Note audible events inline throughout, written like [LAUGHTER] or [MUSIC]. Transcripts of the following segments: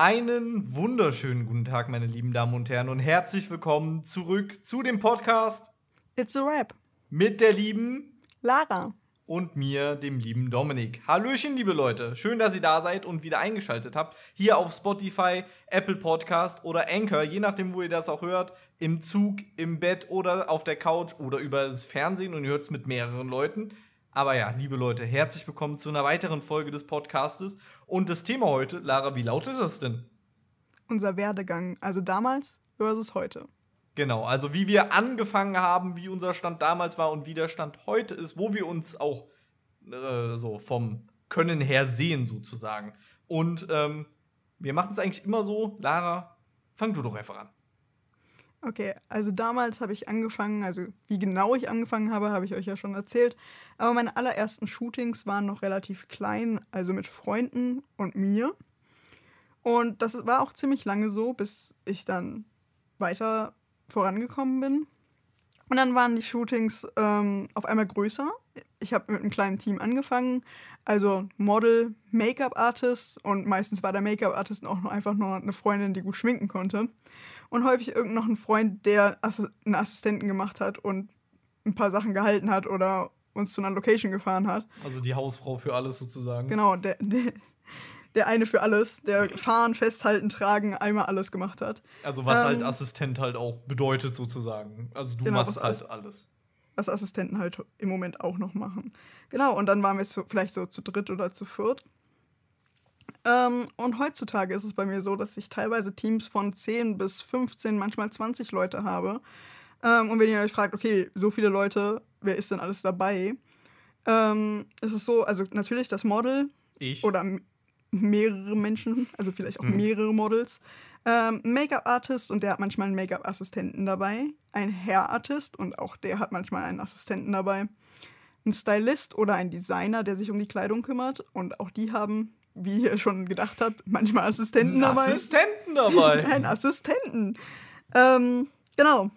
Einen wunderschönen guten Tag, meine lieben Damen und Herren, und herzlich willkommen zurück zu dem Podcast It's a Rap mit der lieben Lara. und mir, dem lieben Dominik. Hallöchen, liebe Leute. Schön, dass ihr da seid und wieder eingeschaltet habt. Hier auf Spotify, Apple Podcast oder Anchor, je nachdem, wo ihr das auch hört. Im Zug, im Bett oder auf der Couch oder über das Fernsehen und ihr hört es mit mehreren Leuten. Aber ja, liebe Leute, herzlich willkommen zu einer weiteren Folge des Podcastes. Und das Thema heute, Lara, wie lautet das denn? Unser Werdegang, also damals versus heute. Genau, also wie wir angefangen haben, wie unser Stand damals war und wie der Stand heute ist, wo wir uns auch äh, so vom Können her sehen, sozusagen. Und ähm, wir machen es eigentlich immer so, Lara, fang du doch einfach an. Okay, also damals habe ich angefangen, also wie genau ich angefangen habe, habe ich euch ja schon erzählt. Aber meine allerersten Shootings waren noch relativ klein, also mit Freunden und mir. Und das war auch ziemlich lange so, bis ich dann weiter vorangekommen bin. Und dann waren die Shootings ähm, auf einmal größer. Ich habe mit einem kleinen Team angefangen, also Model, Make-up-Artist und meistens war der Make-up-Artist auch noch einfach nur eine Freundin, die gut schminken konnte. Und häufig irgend noch ein Freund, der einen Assistenten gemacht hat und ein paar Sachen gehalten hat oder uns zu einer Location gefahren hat. Also die Hausfrau für alles sozusagen. Genau, der, der, der eine für alles, der Fahren, Festhalten, Tragen, einmal alles gemacht hat. Also was halt Ähm, Assistent halt auch bedeutet sozusagen. Also du Genau, machst halt alles. was Assistenten halt im Moment auch noch machen. Genau, und dann waren wir so, vielleicht so zu dritt oder zu viert. Ähm, und heutzutage ist es bei mir so, dass ich teilweise Teams von 10 bis 15, manchmal 20 Leute habe. Ähm, und wenn ihr euch fragt, okay, so viele Leute, wer ist denn alles dabei? Ähm, es ist so, also natürlich das Model Ich. oder mehrere Menschen, also vielleicht auch Mhm. mehrere Models. Ähm, Make-up-Artist und der hat manchmal einen Make-up-Assistenten dabei. Ein Hair-Artist und auch der hat manchmal einen Assistenten dabei. Ein Stylist oder ein Designer, der sich um die Kleidung kümmert. Und auch die haben, wie ihr schon gedacht habt, manchmal Assistenten dabei. Assistenten dabei. [LAUGHS] Einen Assistenten. Ähm, genau.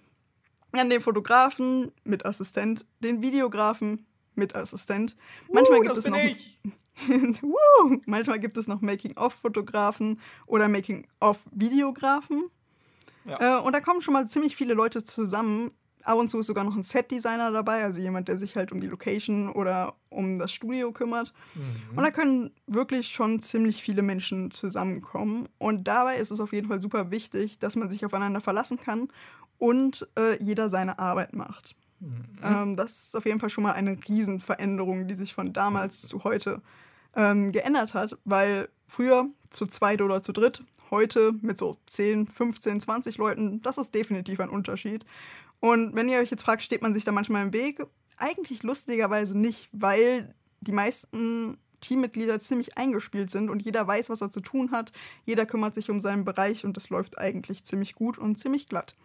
Dann den Fotografen mit Assistent, den Videografen mit Assistent. Manchmal uh, gibt es noch. [LAUGHS] Woo! Manchmal gibt es noch Making-of-Fotografen oder Making-of-Videografen. Ja. Äh, und da kommen schon mal ziemlich viele Leute zusammen. Ab und zu ist sogar noch ein Set-Designer dabei, also jemand, der sich halt um die Location oder um das Studio kümmert. Mhm. Und da können wirklich schon ziemlich viele Menschen zusammenkommen. Und dabei ist es auf jeden Fall super wichtig, dass man sich aufeinander verlassen kann und äh, jeder seine Arbeit macht. Mhm. Ähm, das ist auf jeden Fall schon mal eine Riesenveränderung, die sich von damals zu heute ähm, geändert hat, weil früher zu zweit oder zu dritt, heute mit so 10, 15, 20 Leuten, das ist definitiv ein Unterschied. Und wenn ihr euch jetzt fragt, steht man sich da manchmal im Weg? Eigentlich lustigerweise nicht, weil die meisten Teammitglieder ziemlich eingespielt sind und jeder weiß, was er zu tun hat. Jeder kümmert sich um seinen Bereich und das läuft eigentlich ziemlich gut und ziemlich glatt.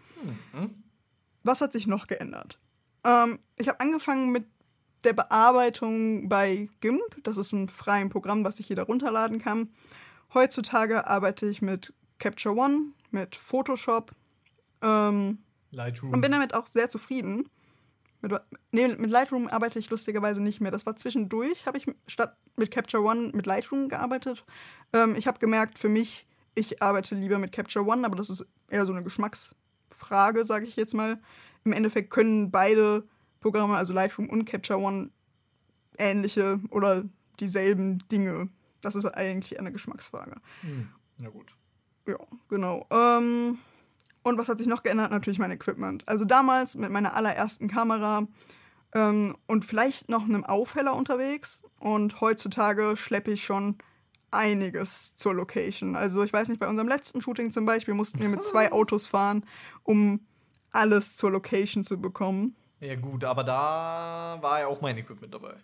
Mhm. Was hat sich noch geändert? Ähm, ich habe angefangen mit der Bearbeitung bei GIMP. Das ist ein freies Programm, was sich jeder runterladen kann. Heutzutage arbeite ich mit Capture One, mit Photoshop ähm, Lightroom. und bin damit auch sehr zufrieden. Mit, nee, mit Lightroom arbeite ich lustigerweise nicht mehr. Das war zwischendurch, habe ich statt mit Capture One mit Lightroom gearbeitet. Ähm, ich habe gemerkt, für mich, ich arbeite lieber mit Capture One, aber das ist eher so eine Geschmacksfrage, sage ich jetzt mal. Im Endeffekt können beide Programme, also Lightroom und Capture One, ähnliche oder dieselben Dinge. Das ist eigentlich eine Geschmacksfrage. Hm. Na gut. Ja, genau. Ähm, und was hat sich noch geändert? Natürlich mein Equipment. Also damals mit meiner allerersten Kamera ähm, und vielleicht noch einem Aufheller unterwegs. Und heutzutage schleppe ich schon einiges zur Location. Also ich weiß nicht, bei unserem letzten Shooting zum Beispiel mussten wir mit zwei [LAUGHS] Autos fahren, um alles zur Location zu bekommen. Ja gut, aber da war ja auch mein Equipment dabei.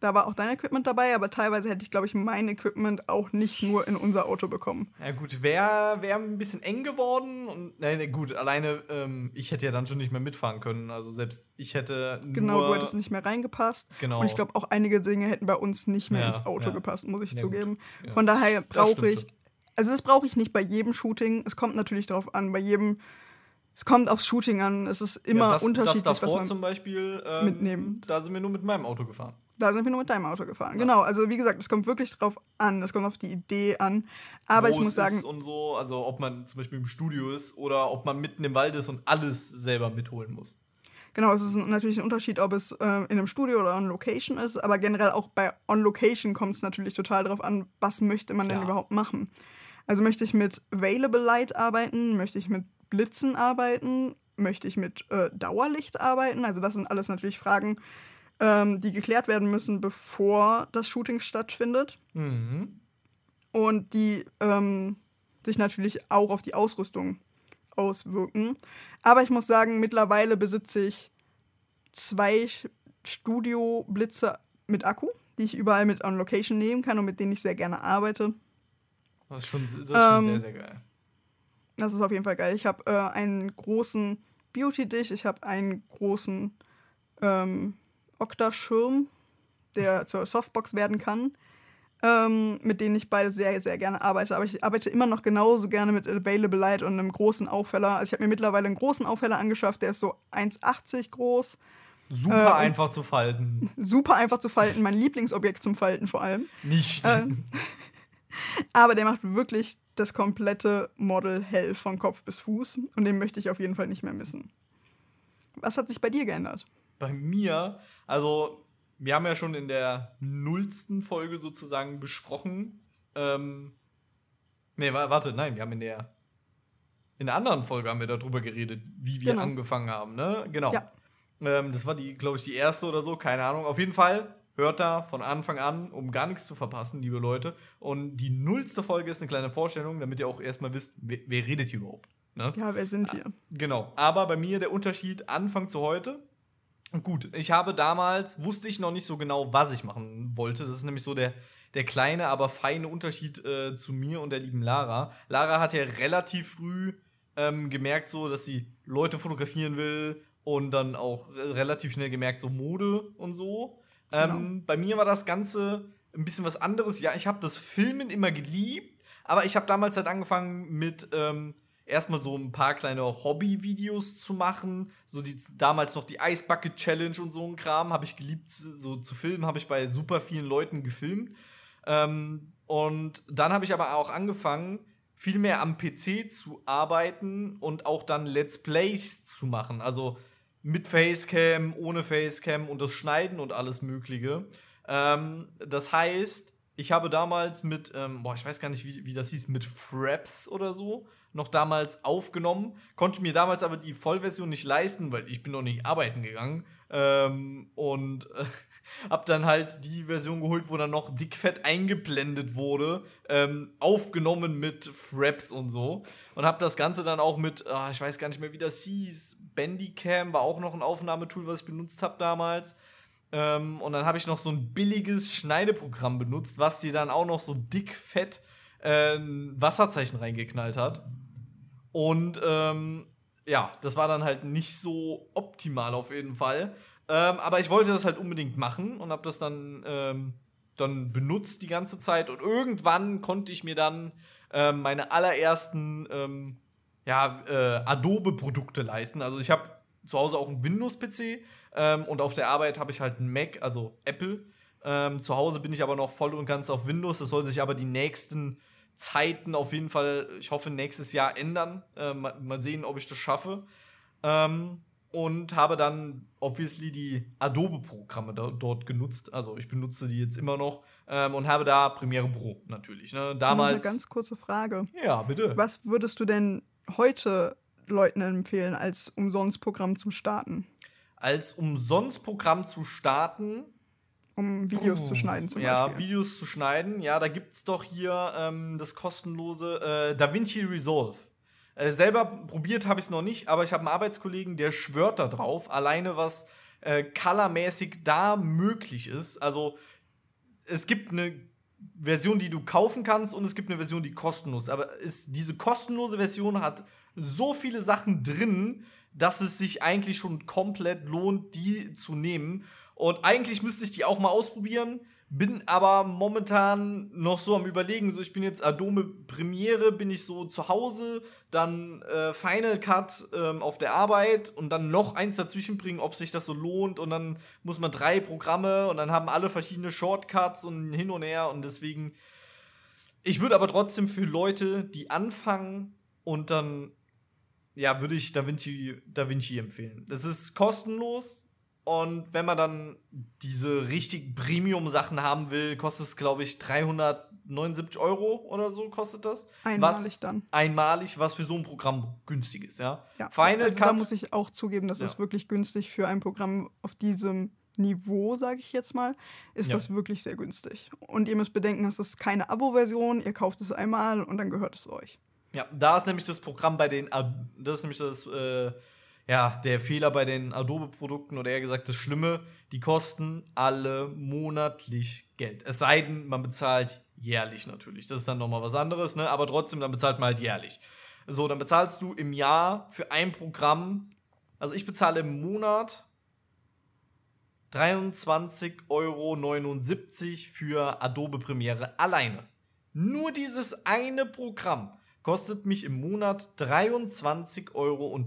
Da war auch dein Equipment dabei, aber teilweise hätte ich, glaube ich, mein Equipment auch nicht nur in unser Auto bekommen. Ja gut, wäre wär ein bisschen eng geworden und nein, gut, alleine ich ich hätte ja dann schon nicht mehr mitfahren können. Also selbst ich hätte Genau, nur du hättest nicht mehr reingepasst. Genau. Und ich glaube, auch einige Dinge hätten bei uns nicht mehr Ja, ins Auto ja. gepasst, muss ich Ja, zugeben. Von daher brauche ich, also das brauche ich nicht bei jedem Shooting. Es kommt natürlich darauf an, bei jedem Es kommt aufs Shooting an. Es ist immer ja, das, unterschiedlich, das davor was man zum Beispiel ähm, mitnehmen. Da sind wir nur mit meinem Auto gefahren. Da sind wir nur mit deinem Auto gefahren. Genau, also wie gesagt, es kommt wirklich drauf an. Es kommt auf die Idee an. Aber Wo ich muss es sagen, ist und so, also ob man zum Beispiel im Studio ist oder ob man mitten im Wald ist und alles selber mitholen muss. genau, es ist natürlich ein Unterschied, ob es äh, in einem Studio oder on Location ist. Aber generell auch bei on Location kommt es natürlich total drauf an, was möchte man denn Klar. überhaupt machen. Also möchte ich mit Available Light arbeiten? Möchte ich mit Blitzen arbeiten? Möchte ich mit äh, Dauerlicht arbeiten? Also das sind alles natürlich Fragen, ähm, die geklärt werden müssen, bevor das Shooting stattfindet. Mhm. und die ähm, sich natürlich auch auf die Ausrüstung auswirken. Aber ich muss sagen, mittlerweile besitze ich zwei Studio-Blitze mit Akku, die ich überall mit on Location nehmen kann und mit denen ich sehr gerne arbeite. Das ist schon, das ist schon Ähm, sehr, sehr geil. Das ist auf jeden Fall geil. Ich habe äh, einen großen Beauty-Dish, ich habe einen großen ähm, Okta-Schirm, der [LAUGHS] zur Softbox werden kann, ähm, mit denen ich beide sehr, sehr gerne arbeite. Aber ich arbeite immer noch genauso gerne mit Available Light und einem großen Aufheller. Also ich habe mir mittlerweile einen großen Aufheller angeschafft, der ist so 1,80 groß. Super äh, einfach zu falten. [LAUGHS] Super einfach zu falten, mein Lieblingsobjekt zum Falten vor allem. Nicht. Ähm, [LAUGHS] Aber der macht wirklich das komplette Model hell von Kopf bis Fuß und den möchte ich auf jeden Fall nicht mehr missen. Was hat sich bei dir geändert? Bei mir, also wir haben ja schon in der nullsten Folge sozusagen besprochen. Ähm, nee, wa- warte, nein, wir haben in der in der anderen Folge haben wir darüber geredet, wie wir Genau. angefangen haben, ne? Genau. Ja. Ähm, das war die, glaube ich, die erste oder so, keine Ahnung. Auf jeden Fall hört da von Anfang an, um gar nichts zu verpassen, liebe Leute. Und die nullste Folge ist eine kleine Vorstellung, damit ihr auch erstmal wisst, wer, wer redet hier überhaupt. Ne? Ja, wer sind wir? Genau. Aber bei mir der Unterschied Anfang zu heute. Gut, ich habe damals, wusste ich noch nicht so genau, was ich machen wollte. Das ist nämlich so der, der kleine, aber feine Unterschied äh, zu mir und der lieben Lara. Lara hat ja relativ früh ähm, gemerkt, so, dass sie Leute fotografieren will und dann auch re- relativ schnell gemerkt, so Mode und so. Ähm, Bei mir war das Ganze ein bisschen was anderes. Ja, ich habe das Filmen immer geliebt, aber ich habe damals halt angefangen mit ähm, erstmal so ein paar kleine Hobby-Videos zu machen. So die damals noch die Ice Bucket Challenge und so ein Kram habe ich geliebt, so zu filmen, habe ich bei super vielen Leuten gefilmt. Ähm, und dann habe ich aber auch angefangen, viel mehr am PC zu arbeiten und auch dann Let's Plays zu machen. Also mit Facecam, ohne Facecam und das Schneiden und alles Mögliche. Ähm, das heißt, ich habe damals mit, ähm, boah, ich weiß gar nicht, wie, wie das hieß, mit Fraps oder so, noch damals aufgenommen, konnte mir damals aber die Vollversion nicht leisten, weil ich bin noch nicht arbeiten gegangen. Ähm, und äh, [LAUGHS] hab dann halt die Version geholt, wo dann noch dickfett eingeblendet wurde, ähm, aufgenommen mit Fraps und so. Und hab das Ganze dann auch mit, ah, ich weiß gar nicht mehr, wie das hieß, Bandicam war auch noch ein Aufnahmetool, was ich benutzt habe damals. Ähm, und dann habe ich noch so ein billiges Schneideprogramm benutzt, was dir dann auch noch so dickfett äh, Wasserzeichen reingeknallt hat. Und ähm, ja, das war dann halt nicht so optimal auf jeden Fall. Ähm, aber ich wollte das halt unbedingt machen und habe das dann, ähm, dann benutzt die ganze Zeit. Und irgendwann konnte ich mir dann ähm, meine allerersten ähm, ja, äh, Adobe-Produkte leisten. Also ich habe zu Hause auch einen Windows-PC ähm, und auf der Arbeit habe ich halt einen Mac, also Apple. Ähm, zu Hause bin ich aber noch voll und ganz auf Windows. Das soll sich aber die nächsten Zeiten auf jeden Fall, ich hoffe, nächstes Jahr ändern. Äh, mal, mal sehen, ob ich das schaffe. Ähm, und habe dann obviously die Adobe-Programme da, dort genutzt. Also ich benutze die jetzt immer noch ähm, und habe da Premiere Pro natürlich. Ne? Noch eine Damals. ganz kurze Frage. ja, bitte. Was würdest du denn heute Leuten empfehlen als Umsonstprogramm zum Starten? Als Umsonstprogramm zu starten, Um Videos zu Oh, schneiden zum ja, Beispiel. Videos zu schneiden. Ja, da gibt es doch hier ähm, das kostenlose äh, DaVinci Resolve. Äh, selber probiert habe ich es noch nicht, aber ich habe einen Arbeitskollegen, der schwört da drauf, alleine was äh, colormäßig da möglich ist. Also es gibt eine Version, die du kaufen kannst und es gibt eine Version, die kostenlos ist. Aber ist, diese kostenlose Version hat so viele Sachen drin, dass es sich eigentlich schon komplett lohnt, die zu nehmen. Und eigentlich müsste ich die auch mal ausprobieren, Bin aber momentan noch so am Überlegen. So, ich bin jetzt Adobe Premiere, bin ich so zu Hause, dann äh, Final Cut ähm, auf der Arbeit und dann noch eins dazwischen bringen, ob sich das so lohnt. Und dann muss man drei Programme und dann haben alle verschiedene Shortcuts und hin und her. Und deswegen, ich würde aber trotzdem für Leute, die anfangen und dann, ja, würde ich DaVinci, DaVinci empfehlen. Das ist kostenlos und wenn man dann diese richtig Premium-Sachen haben will, kostet es, glaube ich, 379 Euro oder so kostet das. Einmalig was, dann. Einmalig, was für so ein Programm günstig ist, ja. Ja, Final also Cut. da muss ich auch zugeben, das Ja. ist wirklich günstig für ein Programm auf diesem Niveau, sage ich jetzt mal, ist Ja. das wirklich sehr günstig. Und ihr müsst bedenken, es ist keine Abo-Version, ihr kauft es einmal und dann gehört es euch. Ja, da ist nämlich das Programm bei den, das ist nämlich das, äh, ja, der Fehler bei den Adobe-Produkten oder eher gesagt das Schlimme, die kosten alle monatlich Geld. Es sei denn, man bezahlt jährlich natürlich. Das ist dann nochmal was anderes, ne? Aber trotzdem, dann bezahlt man halt jährlich. So, dann bezahlst du im Jahr für ein Programm, also ich bezahle im Monat 23,79 Euro für Adobe Premiere alleine. Nur dieses eine Programm kostet mich im Monat 23,79 Euro.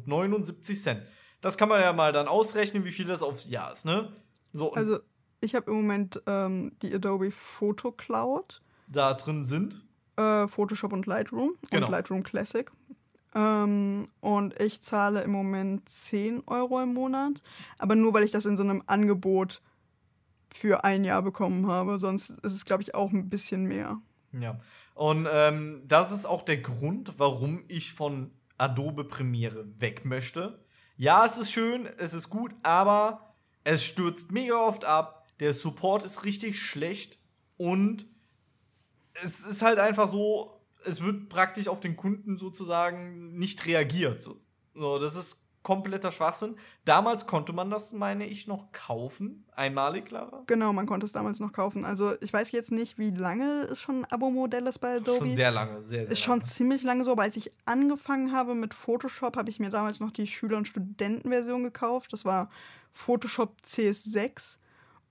Das kann man ja mal dann ausrechnen, wie viel das aufs Jahr ist, ne? So, Also ich habe im Moment ähm, die Adobe Photo Cloud, da drin sind. äh, Photoshop und Lightroom Genau. und Lightroom Classic. Ähm, und ich zahle im Moment 10 Euro im Monat, aber nur weil ich das in so einem Angebot für ein Jahr bekommen habe. Sonst ist es, glaube ich, auch ein bisschen mehr. Ja. Und ähm, das ist auch der Grund, warum ich von Adobe Premiere weg möchte. Ja, es ist schön, es ist gut, aber es stürzt mega oft ab. Der Support ist richtig schlecht und es ist halt einfach so, es wird praktisch auf den Kunden sozusagen nicht reagiert. So, das ist kompletter Schwachsinn. Damals konnte man das, meine ich, noch kaufen. Einmalig, Clara. Genau, man konnte es damals noch kaufen. Also ich weiß jetzt nicht, wie lange es schon ein Abo-Modell ist bei Adobe. Schon sehr lange, sehr, sehr ist schon lange. ziemlich lange so, aber als ich angefangen habe mit Photoshop, habe ich mir damals noch die Schüler- und Studentenversion gekauft. Das war Photoshop CS6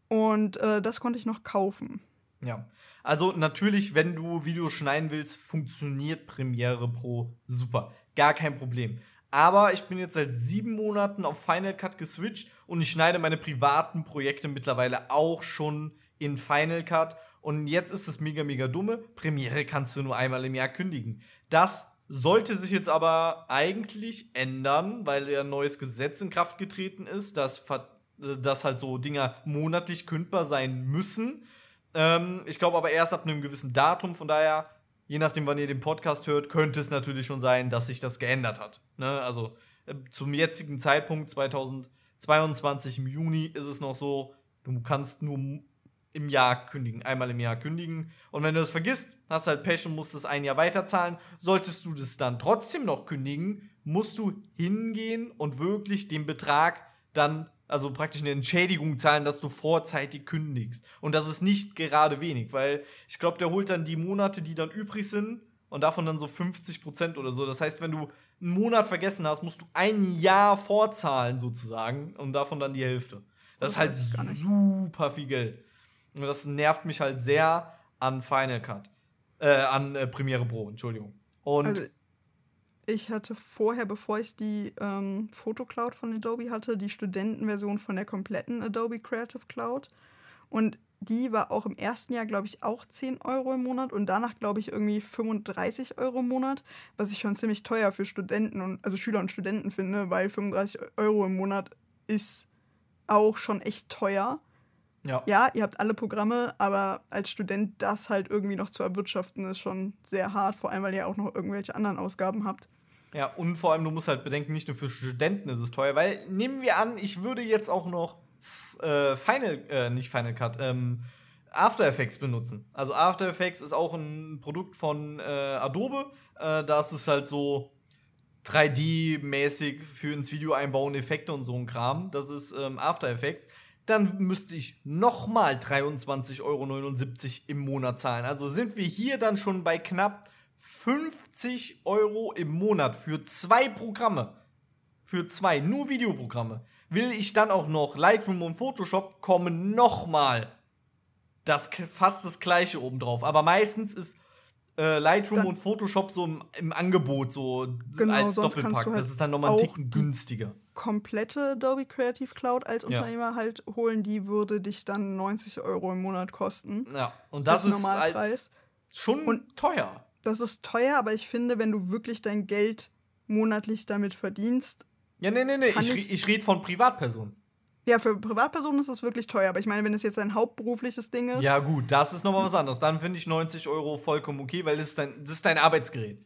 und äh, das konnte ich noch kaufen. Ja. Also natürlich, wenn du Videos schneiden willst, funktioniert Premiere Pro super. Gar kein Problem. Aber ich bin jetzt seit sieben Monaten auf Final Cut geswitcht und ich schneide meine privaten Projekte mittlerweile auch schon in Final Cut. Und jetzt ist es mega, mega dumme. Premiere kannst du nur einmal im Jahr kündigen. Das sollte sich jetzt aber eigentlich ändern, weil ja ein neues Gesetz in Kraft getreten ist, dass, dass halt so Dinger monatlich kündbar sein müssen. Ähm, ich glaube aber erst ab einem gewissen Datum, von daher, je nachdem, wann ihr den Podcast hört, könnte es natürlich schon sein, dass sich das geändert hat. Ne? Also äh, zum jetzigen Zeitpunkt, 2022 im Juni, ist es noch so, du kannst nur im Jahr kündigen, einmal im Jahr kündigen. Und wenn du das vergisst, hast halt Pech und musst es ein Jahr weiterzahlen. Solltest du das dann trotzdem noch kündigen, musst du hingehen und wirklich den Betrag dann, also praktisch eine Entschädigung zahlen, dass du vorzeitig kündigst. Und das ist nicht gerade wenig, weil ich glaube, der holt dann die Monate, die dann übrig sind und davon dann so 50 Prozent oder so. Das heißt, wenn du einen Monat vergessen hast, musst du ein Jahr vorzahlen sozusagen und davon dann die Hälfte. Das ist halt super viel Geld. Und das nervt mich halt sehr an Final Cut. Äh, an äh, Premiere Pro, Entschuldigung. Und Also ich hatte vorher, bevor ich die ähm, Photo Cloud von Adobe hatte, die Studentenversion von der kompletten Adobe Creative Cloud. Und die war auch im ersten Jahr, glaube ich, auch 10 Euro im Monat und danach, glaube ich, irgendwie 35 Euro im Monat, was ich schon ziemlich teuer für Studenten und also Schüler und Studenten finde, weil 35 Euro im Monat ist auch schon echt teuer. ja. Ja, ihr habt alle Programme, aber als Student das halt irgendwie noch zu erwirtschaften, ist schon sehr hart, vor allem weil ihr auch noch irgendwelche anderen Ausgaben habt. Ja, und vor allem, du musst halt bedenken, nicht nur für Studenten ist es teuer, weil nehmen wir an, ich würde jetzt auch noch äh, Final, äh, nicht Final Cut, ähm, After Effects benutzen. Also After Effects ist auch ein Produkt von äh, Adobe. Äh, das ist halt so 3D-mäßig für ins Video einbauen, Effekte und so ein Kram. Das ist ähm, After Effects. Dann müsste ich nochmal 23,79 Euro im Monat zahlen. Also sind wir hier dann schon bei knapp 50 Euro im Monat für zwei Programme. Für zwei, nur Videoprogramme. Will ich dann auch noch Lightroom und Photoshop, kommen nochmal das fast das gleiche obendrauf. Aber meistens ist äh, Lightroom Dann- und Photoshop so im, im Angebot so Genau, als Doppelpack. halt das ist dann nochmal auch Ticken günstiger. komplette Adobe Creative Cloud als Ja. Unternehmer halt holen, die würde dich dann 90 Euro im Monat kosten. Ja, und das ist als schon Und- teuer. Das ist teuer, aber ich finde, wenn du wirklich dein Geld monatlich damit verdienst, Ja, nee, nee, nee. Ich, ich- ich rede von Privatpersonen. ja, für Privatpersonen ist es wirklich teuer. Aber ich meine, wenn es jetzt ein hauptberufliches Ding ist, Ja, gut, das ist nochmal was anderes. Dann finde ich 90 Euro vollkommen okay, weil das ist dein, das ist dein Arbeitsgerät.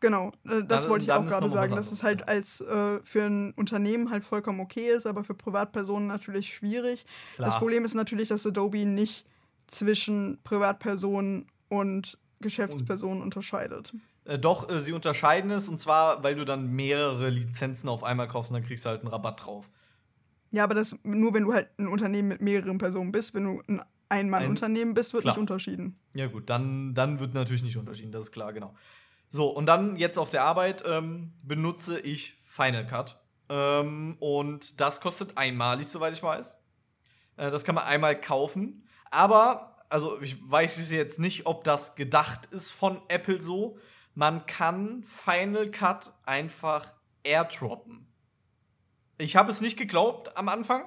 Genau, äh, das Dann- wollte ich auch gerade sagen, dass es halt als äh, für ein Unternehmen halt vollkommen okay ist, aber für Privatpersonen natürlich schwierig. Klar. Das Problem ist natürlich, dass Adobe nicht zwischen Privatpersonen und Geschäftspersonen unterscheidet. Äh, doch, äh, sie unterscheiden es und zwar, weil du dann mehrere Lizenzen auf einmal kaufst und dann kriegst du halt einen Rabatt drauf. Ja, aber das nur, wenn du halt ein Unternehmen mit mehreren Personen bist. Wenn du ein Ein-Mann-Unternehmen bist, wird Klar. nicht unterschieden. Ja, gut, dann, dann wird natürlich nicht unterschieden, das ist klar, genau. So, und dann jetzt auf der Arbeit ähm, benutze ich Final Cut. Ähm, und das kostet einmalig, soweit ich weiß. Äh, das kann man einmal kaufen. Aber, also ich weiß jetzt nicht, ob das gedacht ist von Apple so. Man kann Final Cut einfach airdroppen. Ich habe es nicht geglaubt am Anfang,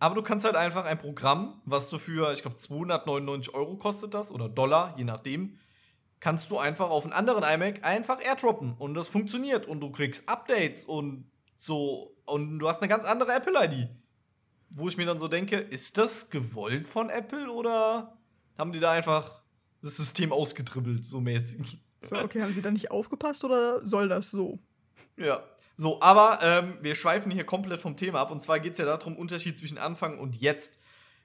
aber du kannst halt einfach ein Programm, was du für, ich glaube, 299 Euro kostet das oder Dollar, je nachdem, kannst du einfach auf einen anderen iMac einfach airdroppen und das funktioniert und du kriegst Updates und so und du hast eine ganz andere Apple-ID. Wo ich mir dann so denke, ist das gewollt von Apple oder haben die da einfach das System ausgetribbelt, so mäßig? So, okay, haben sie da nicht aufgepasst oder soll das so? Ja. So, aber ähm, wir schweifen hier komplett vom Thema ab. Und zwar geht es ja darum, Unterschied zwischen Anfang und jetzt.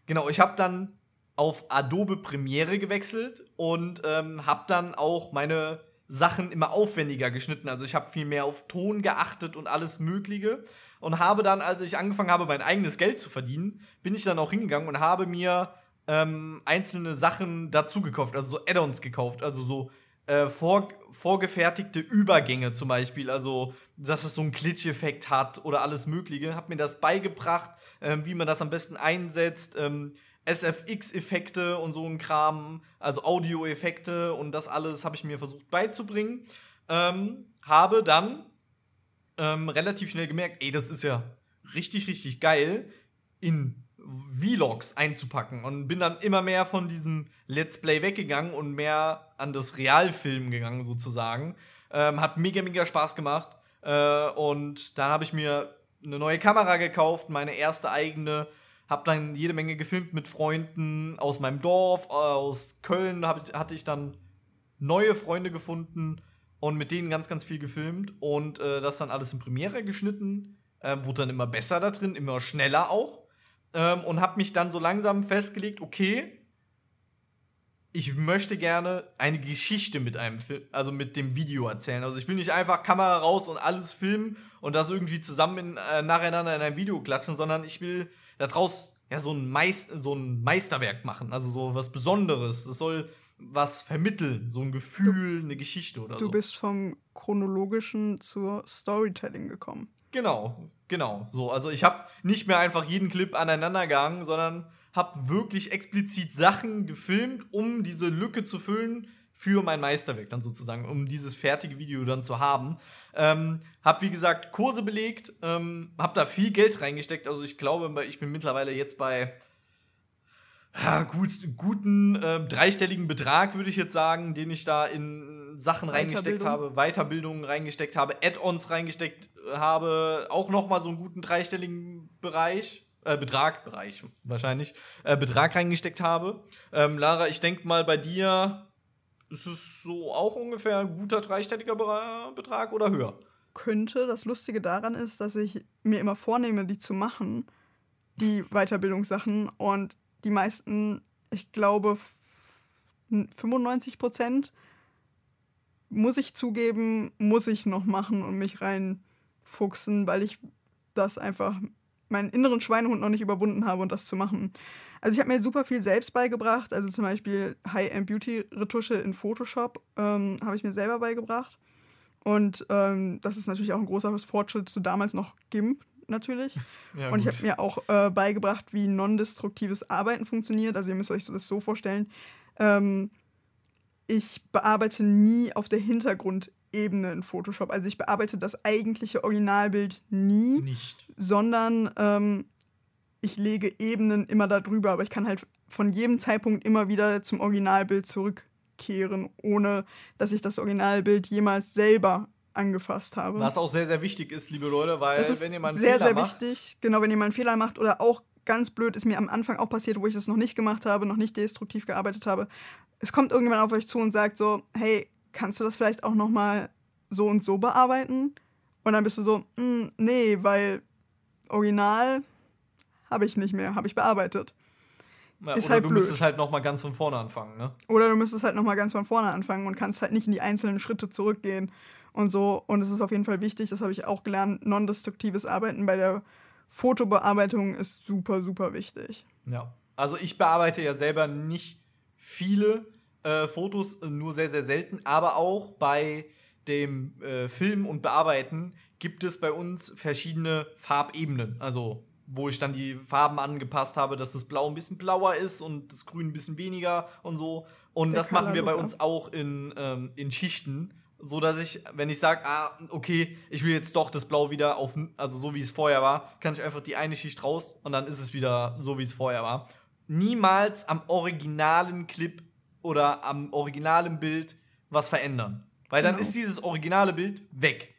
Genau, ich habe dann auf Adobe Premiere gewechselt und ähm, habe dann auch meine Sachen immer aufwendiger geschnitten. Also ich habe viel mehr auf Ton geachtet und alles Mögliche. Und habe dann, als ich angefangen habe, mein eigenes Geld zu verdienen, bin ich dann auch hingegangen und habe mir ähm, einzelne Sachen dazu gekauft, also so Add-ons gekauft, also so äh, vor, vorgefertigte Übergänge zum Beispiel, also dass es so einen Glitch-Effekt hat oder alles Mögliche. Hab mir das beigebracht, ähm, wie man das am besten einsetzt, ähm, SFX-Effekte und so ein Kram, also Audio-Effekte und das alles habe ich mir versucht beizubringen. Ähm, habe dann ähm, relativ schnell gemerkt, ey, das ist ja richtig, richtig geil, in Vlogs einzupacken und bin dann immer mehr von diesem Let's Play weggegangen und mehr an das Realfilm gegangen sozusagen. Ähm, hat mega, mega Spaß gemacht. Äh, und dann habe ich mir eine neue Kamera gekauft, meine erste eigene. Hab dann jede Menge gefilmt mit Freunden aus meinem Dorf, äh, aus Köln hab, hatte ich dann neue Freunde gefunden und mit denen ganz, ganz viel gefilmt und äh, das dann alles in Premiere geschnitten. Äh, wurde dann immer besser da drin, immer schneller auch. Ähm, und habe mich dann so langsam festgelegt, okay, ich möchte gerne eine Geschichte mit einem Film, also mit dem Video erzählen. Also ich will nicht einfach Kamera raus und alles filmen und das irgendwie zusammen in, äh, nacheinander in ein Video klatschen, sondern ich will daraus ja so ein, Meis so ein Meisterwerk machen, also so was Besonderes. Das soll was vermitteln, so ein Gefühl, eine Geschichte oder Du so. bist vom chronologischen zur Storytelling gekommen. Genau, genau. So, also ich habe nicht mehr einfach jeden Clip aneinander gehangen, sondern habe wirklich explizit Sachen gefilmt, um diese Lücke zu füllen für mein Meisterwerk dann sozusagen, um dieses fertige Video dann zu haben. Ähm, hab wie gesagt Kurse belegt, ähm, hab da viel Geld reingesteckt. Also ich glaube, ich bin mittlerweile jetzt bei ja, gut, guten äh, dreistelligen Betrag, würde ich jetzt sagen, den ich da in Sachen reingesteckt habe, Weiterbildungen reingesteckt habe, Add-ons reingesteckt habe, auch noch mal so einen guten dreistelligen Bereich, äh, Betrag, Bereich wahrscheinlich, äh, Betrag reingesteckt habe. Ähm, Lara, ich denke mal, bei dir ist es so auch ungefähr ein guter dreistelliger Betrag oder höher? Könnte. Das Lustige daran ist, dass ich mir immer vornehme, die zu machen, die [LAUGHS] Weiterbildungssachen. Und die meisten, ich glaube, f- 95 Prozent, muss ich zugeben, muss ich noch machen und mich reinfuchsen, weil ich das einfach meinen inneren Schweinehund noch nicht überwunden habe und das zu machen. Also ich habe mir super viel selbst beigebracht, also zum Beispiel High-End-Beauty-Retusche in Photoshop ähm, habe ich mir selber beigebracht. Und ähm, das ist natürlich auch ein großer Fortschritt zu damals noch GIMP. Natürlich. [LAUGHS] Ja, und ich habe mir auch äh, beigebracht, wie non-destruktives Arbeiten funktioniert. Also ihr müsst euch das so vorstellen. Ähm, ich bearbeite nie auf der Hintergrundebene in Photoshop. Also ich bearbeite das eigentliche Originalbild nie, Nicht. sondern ähm, ich lege Ebenen immer darüber. Aber ich kann halt von jedem Zeitpunkt immer wieder zum Originalbild zurückkehren, ohne dass ich das Originalbild jemals selber angefasst habe. Was auch sehr, sehr wichtig ist, liebe Leute, weil Das ist wenn ihr mal einen sehr, Fehler sehr macht, wichtig. Genau, wenn ihr mal einen Fehler macht oder auch ganz blöd ist mir am Anfang auch passiert, wo ich das noch nicht gemacht habe, noch nicht destruktiv gearbeitet habe. Es kommt irgendjemand auf euch zu und sagt so, hey, kannst du das vielleicht auch noch mal so und so bearbeiten? Und dann bist du so, "Mm, nee, weil Original habe ich nicht mehr, habe ich bearbeitet. ja, ist oder halt du blöd. müsstest halt nochmal ganz von vorne anfangen, ne? Oder du müsstest halt noch mal ganz von vorne anfangen und kannst halt nicht in die einzelnen Schritte zurückgehen und so. Und es ist auf jeden Fall wichtig, das habe ich auch gelernt, non-destruktives Arbeiten bei der Fotobearbeitung ist super, super wichtig. Ja. Also ich bearbeite ja selber nicht viele äh, Fotos, nur sehr, sehr selten, aber auch bei dem äh, Film und Bearbeiten gibt es bei uns verschiedene Farbebenen. Also wo ich dann die Farben angepasst habe, dass das Blau ein bisschen blauer ist und das Grün ein bisschen weniger und so. Und Der das machen wir bei uns auch in, ähm, in Schichten. So dass ich, wenn ich sage, ah, okay, ich will jetzt doch das Blau wieder auf, also so wie es vorher war, kann ich einfach die eine Schicht raus und dann ist es wieder so, wie es vorher war. Niemals am originalen Clip oder am originalen Bild was verändern. Weil dann Genau. ist dieses originale Bild weg.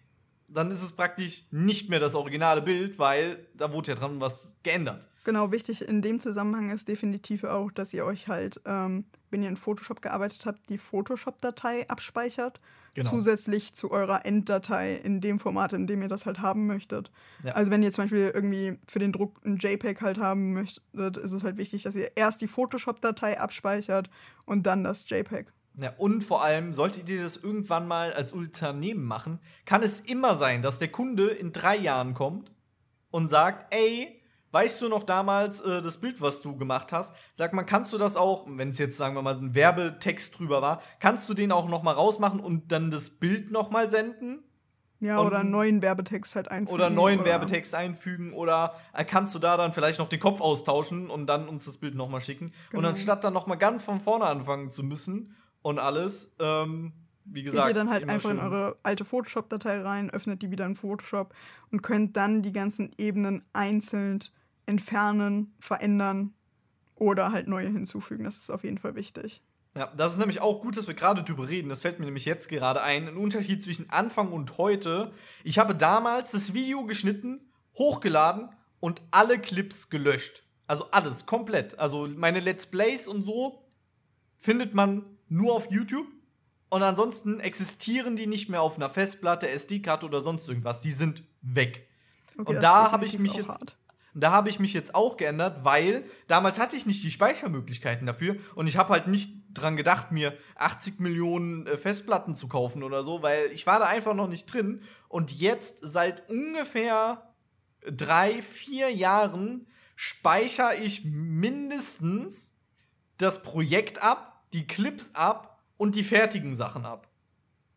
Dann ist es praktisch nicht mehr das originale Bild, weil da wurde ja dran was geändert. Genau, wichtig in dem Zusammenhang ist definitiv auch, dass ihr euch halt, ähm, wenn ihr in Photoshop gearbeitet habt, die Photoshop-Datei abspeichert. Genau. Zusätzlich zu eurer Enddatei in dem Format, in dem ihr das halt haben möchtet. Ja. Also wenn ihr zum Beispiel irgendwie für den Druck ein JPEG halt haben möchtet, ist es halt wichtig, dass ihr erst die Photoshop-Datei abspeichert und dann das JPEG. Ja, und vor allem, solltet ihr das irgendwann mal als Unternehmen machen, kann es immer sein, dass der Kunde in drei Jahren kommt und sagt, ey, weißt du noch damals äh, das Bild, was du gemacht hast? Sag mal, kannst du das auch, wenn es jetzt, sagen wir mal, ein Werbetext drüber war, kannst du den auch noch mal rausmachen und dann das Bild noch mal senden? Ja, Und- oder einen neuen Werbetext halt einfügen. Oder einen neuen Werbetext einfügen oder äh, kannst du da dann vielleicht noch den Kopf austauschen und dann uns das Bild noch mal schicken? Und Genau. anstatt dann noch mal ganz von vorne anfangen zu müssen und alles, ähm, wie Geht gesagt, ihr dann halt einfach in eure alte Photoshop-Datei rein, öffnet die wieder in Photoshop und könnt dann die ganzen Ebenen einzeln entfernen, verändern oder halt neue hinzufügen. Das ist auf jeden Fall wichtig. Ja, das ist nämlich auch gut, dass wir gerade drüber reden. Das fällt mir nämlich jetzt gerade ein. Ein Unterschied zwischen Anfang und heute. Ich habe damals das Video geschnitten, hochgeladen und alle Clips gelöscht. Also alles, komplett. Also meine Let's Plays und so findet man nur auf YouTube. Und ansonsten existieren die nicht mehr auf einer Festplatte, SD-Karte oder sonst irgendwas. Die sind weg. Okay, Und da habe ich mich jetzt- hart. Da habe ich mich jetzt auch geändert, weil damals hatte ich nicht die Speichermöglichkeiten dafür und ich habe halt nicht dran gedacht, mir 80 Millionen äh, Festplatten zu kaufen oder so, weil ich war da einfach noch nicht drin. Und jetzt seit ungefähr drei, vier Jahren speichere ich mindestens das Projekt ab, die Clips ab und die fertigen Sachen ab.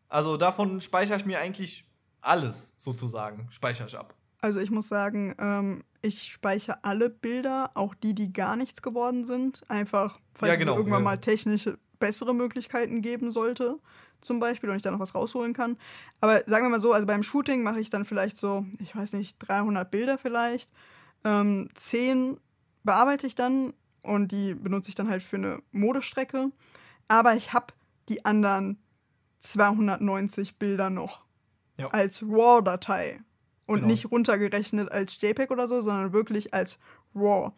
Also davon speichere ich mir eigentlich alles sozusagen, speichere ich ab. Also ich muss sagen, ähm, ich speichere alle Bilder, auch die, die gar nichts geworden sind. Einfach, falls Ja, genau, es irgendwann ja. mal technische bessere Möglichkeiten geben sollte, zum Beispiel, und ich da noch was rausholen kann. Aber sagen wir mal so, also beim Shooting mache ich dann vielleicht so, ich weiß nicht, 300 Bilder vielleicht. Ähm, 10 bearbeite ich dann und die benutze ich dann halt für eine Modestrecke. Aber ich habe die anderen 290 Bilder noch Ja. als RAW-Datei und Genau. nicht runtergerechnet als JPEG oder so, sondern wirklich als RAW.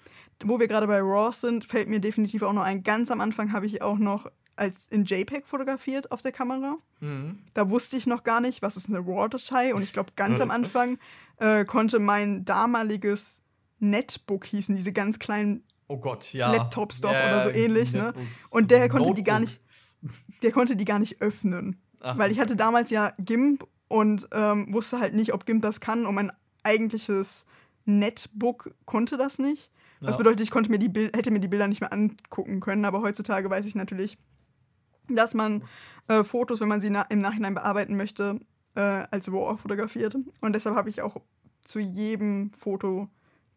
Wo wir gerade bei RAW sind, fällt mir definitiv auch noch ein. Ganz am Anfang habe ich auch noch als in JPEG fotografiert auf der Kamera. Mhm. Da wusste ich noch gar nicht, was ist eine RAW-Datei. Und ich glaube, [LAUGHS] ganz am Anfang äh, konnte mein damaliges Netbook hießen, diese ganz kleinen Oh Gott, ja. Laptops doch Ja, oder so ähnlich, ne? Und der konnte die gar Notebook. nicht, der konnte die gar nicht öffnen. Ach, Weil ich hatte damals ja GIMP und ähm, wusste halt nicht, ob GIMP das kann und mein eigentliches Netbook konnte das nicht. Das Ja. bedeutet, ich konnte mir die Bil hätte mir die Bilder nicht mehr angucken können, aber heutzutage weiß ich natürlich, dass man äh, Fotos, wenn man sie na im Nachhinein bearbeiten möchte, äh, als RAW fotografiert. Und deshalb habe ich auch zu jedem Foto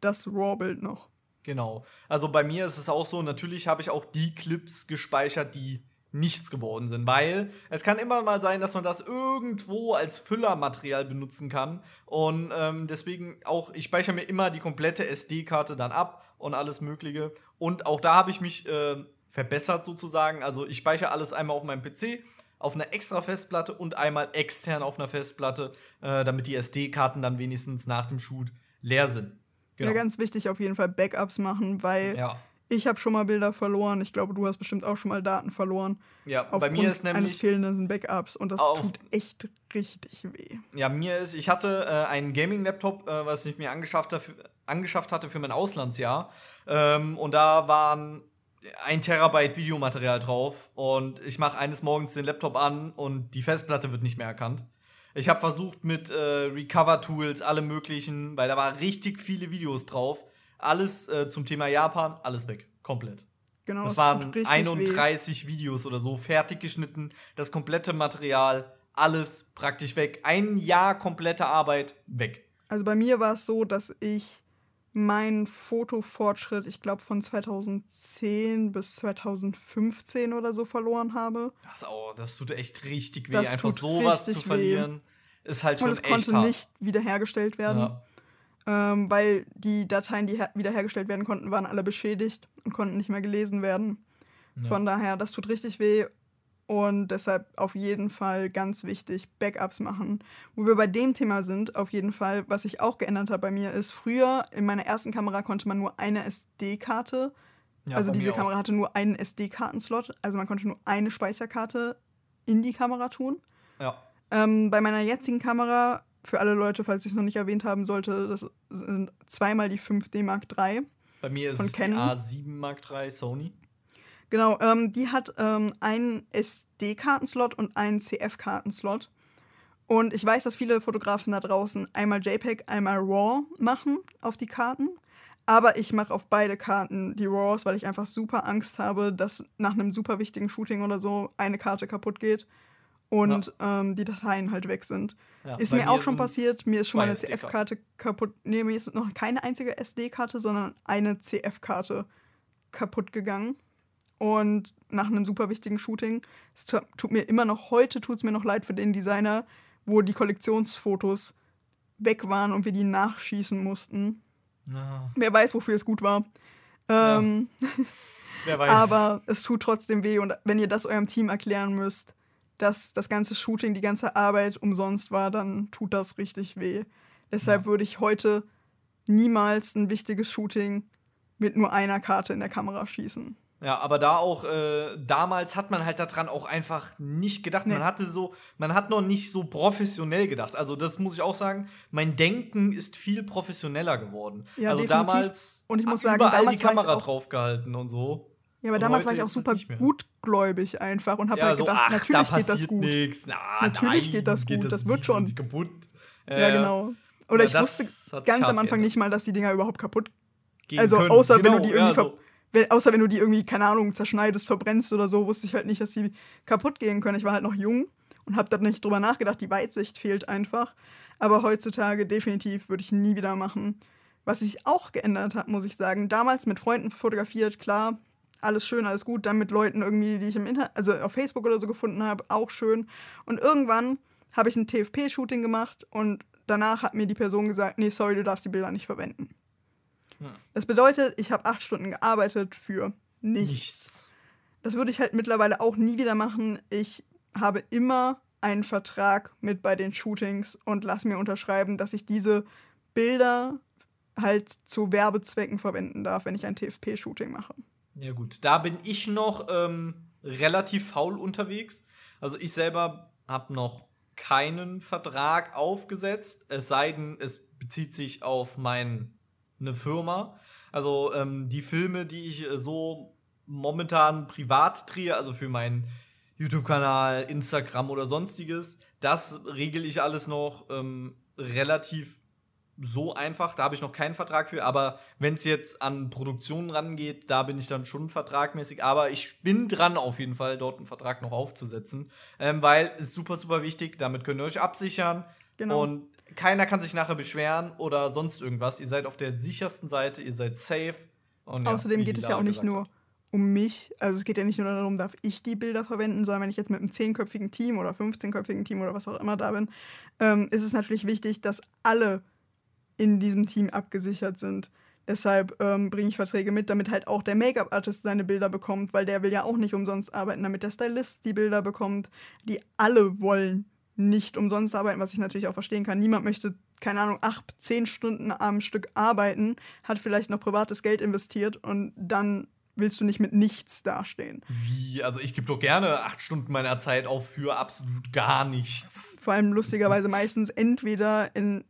das RAW-Bild noch. Genau. Also bei mir ist es auch so, natürlich habe ich auch die Clips gespeichert, die nichts geworden sind, weil es kann immer mal sein, dass man das irgendwo als Füllermaterial benutzen kann und ähm, deswegen auch, ich speichere mir immer die komplette SD-Karte dann ab und alles Mögliche und auch da habe ich mich äh, verbessert sozusagen, also ich speichere alles einmal auf meinem PC, auf einer extra Festplatte und einmal extern auf einer Festplatte, äh, damit die SD-Karten dann wenigstens nach dem Shoot leer sind. Genau. Ja, ganz wichtig auf jeden Fall Backups machen, weil ja. ich habe schon mal Bilder verloren. Ich glaube, du hast bestimmt auch schon mal Daten verloren. Ja, bei mir ist nämlich eines fehlenden Backups und das tut echt richtig weh. Ja, mir ist, ich hatte äh, einen Gaming-Laptop, äh, was ich mir angeschafft, angeschafft hatte für mein Auslandsjahr. Ähm, und da waren ein Terabyte Videomaterial drauf und ich mache eines Morgens den Laptop an und die Festplatte wird nicht mehr erkannt. Ich habe versucht mit äh, Recover-Tools, alle möglichen, weil da waren richtig viele Videos drauf. Alles äh, zum Thema Japan, alles weg. Komplett. Genau. Das, das waren 31 weh. Videos oder so, fertig geschnitten. Das komplette Material, alles praktisch weg. Ein Jahr komplette Arbeit weg. Also bei mir war es so, dass ich meinen Fotofortschritt, ich glaube, von 2010 bis 2015 oder so verloren habe. Das, oh, das tut echt richtig weh, das einfach sowas zu verlieren. Weh. Ist halt schon Und es konnte hart. nicht wiederhergestellt werden. Ja. Ähm, weil die Dateien, die wiederhergestellt werden konnten, waren alle beschädigt und konnten nicht mehr gelesen werden. Ja. Von daher, das tut richtig weh. Und deshalb auf jeden Fall ganz wichtig, Backups machen. Wo wir bei dem Thema sind, auf jeden Fall, was sich auch geändert hat bei mir, ist, früher in meiner ersten Kamera konnte man nur eine SD-Karte. Ja, also diese Kamera hatte nur einen SD-Kartenslot. Also man konnte nur eine Speicherkarte in die Kamera tun. Ja. Ähm, bei meiner jetzigen Kamera, für alle Leute, falls ich es noch nicht erwähnt haben sollte, das sind zweimal die 5D Mark III. Bei mir ist es Canon. die A7 Mark III Sony. Genau, ähm, die hat ähm, einen SD-Kartenslot und einen CF-Kartenslot. Und ich weiß, dass viele Fotografen da draußen einmal JPEG, einmal RAW machen auf die Karten. Aber ich mache auf beide Karten die RAWs, weil ich einfach super Angst habe, dass nach einem super wichtigen Shooting oder so eine Karte kaputt geht und ja. ähm, die Dateien halt weg sind. Ja, ist mir auch schon passiert. Mir ist schon mal eine CF-Karte kaputt. Nee, mir ist noch keine einzige SD-Karte, sondern eine CF-Karte kaputt gegangen und nach einem super wichtigen Shooting. Es tut mir immer noch, heute tut es mir noch leid für den Designer, wo die Kollektionsfotos weg waren und wir die nachschießen mussten. No. Wer weiß, wofür es gut war. Ähm, ja. [LAUGHS] Wer weiß. Aber es tut trotzdem weh und wenn ihr das eurem Team erklären müsst, dass das ganze Shooting, die ganze Arbeit umsonst war, dann tut das richtig weh. Deshalb ja. würde ich heute niemals ein wichtiges Shooting mit nur einer Karte in der Kamera schießen. Ja, aber da auch, äh, damals hat man halt daran auch einfach nicht gedacht. Nee. Man hatte so, man hat noch nicht so professionell gedacht. Also, das muss ich auch sagen, mein Denken ist viel professioneller geworden. Ja, also definitiv. damals und ich muss sagen, überall die Kamera draufgehalten und so. Ja, aber und damals war ich auch super gutgläubig einfach und habe ja, halt gedacht, so, ach, natürlich da geht das gut. Na, natürlich nein, geht das gut, geht das, das, wird schon. Kaputt. Äh, ja, genau. Oder ja, ich wusste ganz am Anfang nicht mal, dass die Dinger überhaupt kaputt gehen. Also, können. außer genau, wenn du genau, die irgendwie ja, so außer wenn du die irgendwie, keine Ahnung, zerschneidest, verbrennst oder so, wusste ich halt nicht, dass die kaputt gehen können. Ich war halt noch jung und habe da nicht drüber nachgedacht. Die Weitsicht fehlt einfach. Aber heutzutage definitiv würde ich nie wieder machen. Was sich auch geändert hat, muss ich sagen. Damals mit Freunden fotografiert, klar, alles schön, alles gut. Dann mit Leuten irgendwie, die ich im Internet, also auf Facebook oder so gefunden habe, auch schön. Und irgendwann habe ich ein TFP-Shooting gemacht und danach hat mir die Person gesagt, nee, sorry, du darfst die Bilder nicht verwenden. Das bedeutet, ich habe acht Stunden gearbeitet für nichts. nichts. Das würde ich halt mittlerweile auch nie wieder machen. Ich habe immer einen Vertrag mit bei den Shootings und lasse mir unterschreiben, dass ich diese Bilder halt zu Werbezwecken verwenden darf, wenn ich ein TFP-Shooting mache. Ja gut, da bin ich noch ähm, relativ faul unterwegs. Also ich selber habe noch keinen Vertrag aufgesetzt, es sei denn, es bezieht sich auf meinen eine Firma. Also ähm, die Filme, die ich äh, so momentan privat drehe, also für meinen YouTube-Kanal, Instagram oder sonstiges, das regel ich alles noch ähm, relativ so einfach. Da habe ich noch keinen Vertrag für. Aber wenn es jetzt an Produktionen rangeht, da bin ich dann schon vertragmäßig. Aber ich bin dran, auf jeden Fall dort einen Vertrag noch aufzusetzen, ähm, weil es super, super wichtig. Damit könnt ihr euch absichern. Genau. Und Keiner kann sich nachher beschweren oder sonst irgendwas. Ihr seid auf der sichersten Seite, ihr seid safe. Und ja, Außerdem wie geht es ja auch nicht nur hat. um mich. Also es geht ja nicht nur darum, darf ich die Bilder verwenden, sondern wenn ich jetzt mit einem zehnköpfigen Team oder 15-köpfigen Team oder was auch immer da bin, ähm, ist es natürlich wichtig, dass alle in diesem Team abgesichert sind. Deshalb ähm, bringe ich Verträge mit, damit halt auch der Make-up-Artist seine Bilder bekommt, weil der will ja auch nicht umsonst arbeiten, damit der Stylist die Bilder bekommt. Die alle wollen nicht umsonst arbeiten, was ich natürlich auch verstehen kann. Niemand möchte, keine Ahnung, acht, zehn Stunden am Stück arbeiten, hat vielleicht noch privates Geld investiert und dann willst du nicht mit nichts dastehen. Wie? Also, ich gebe doch gerne acht Stunden meiner Zeit auf für absolut gar nichts. Vor allem lustigerweise meistens entweder in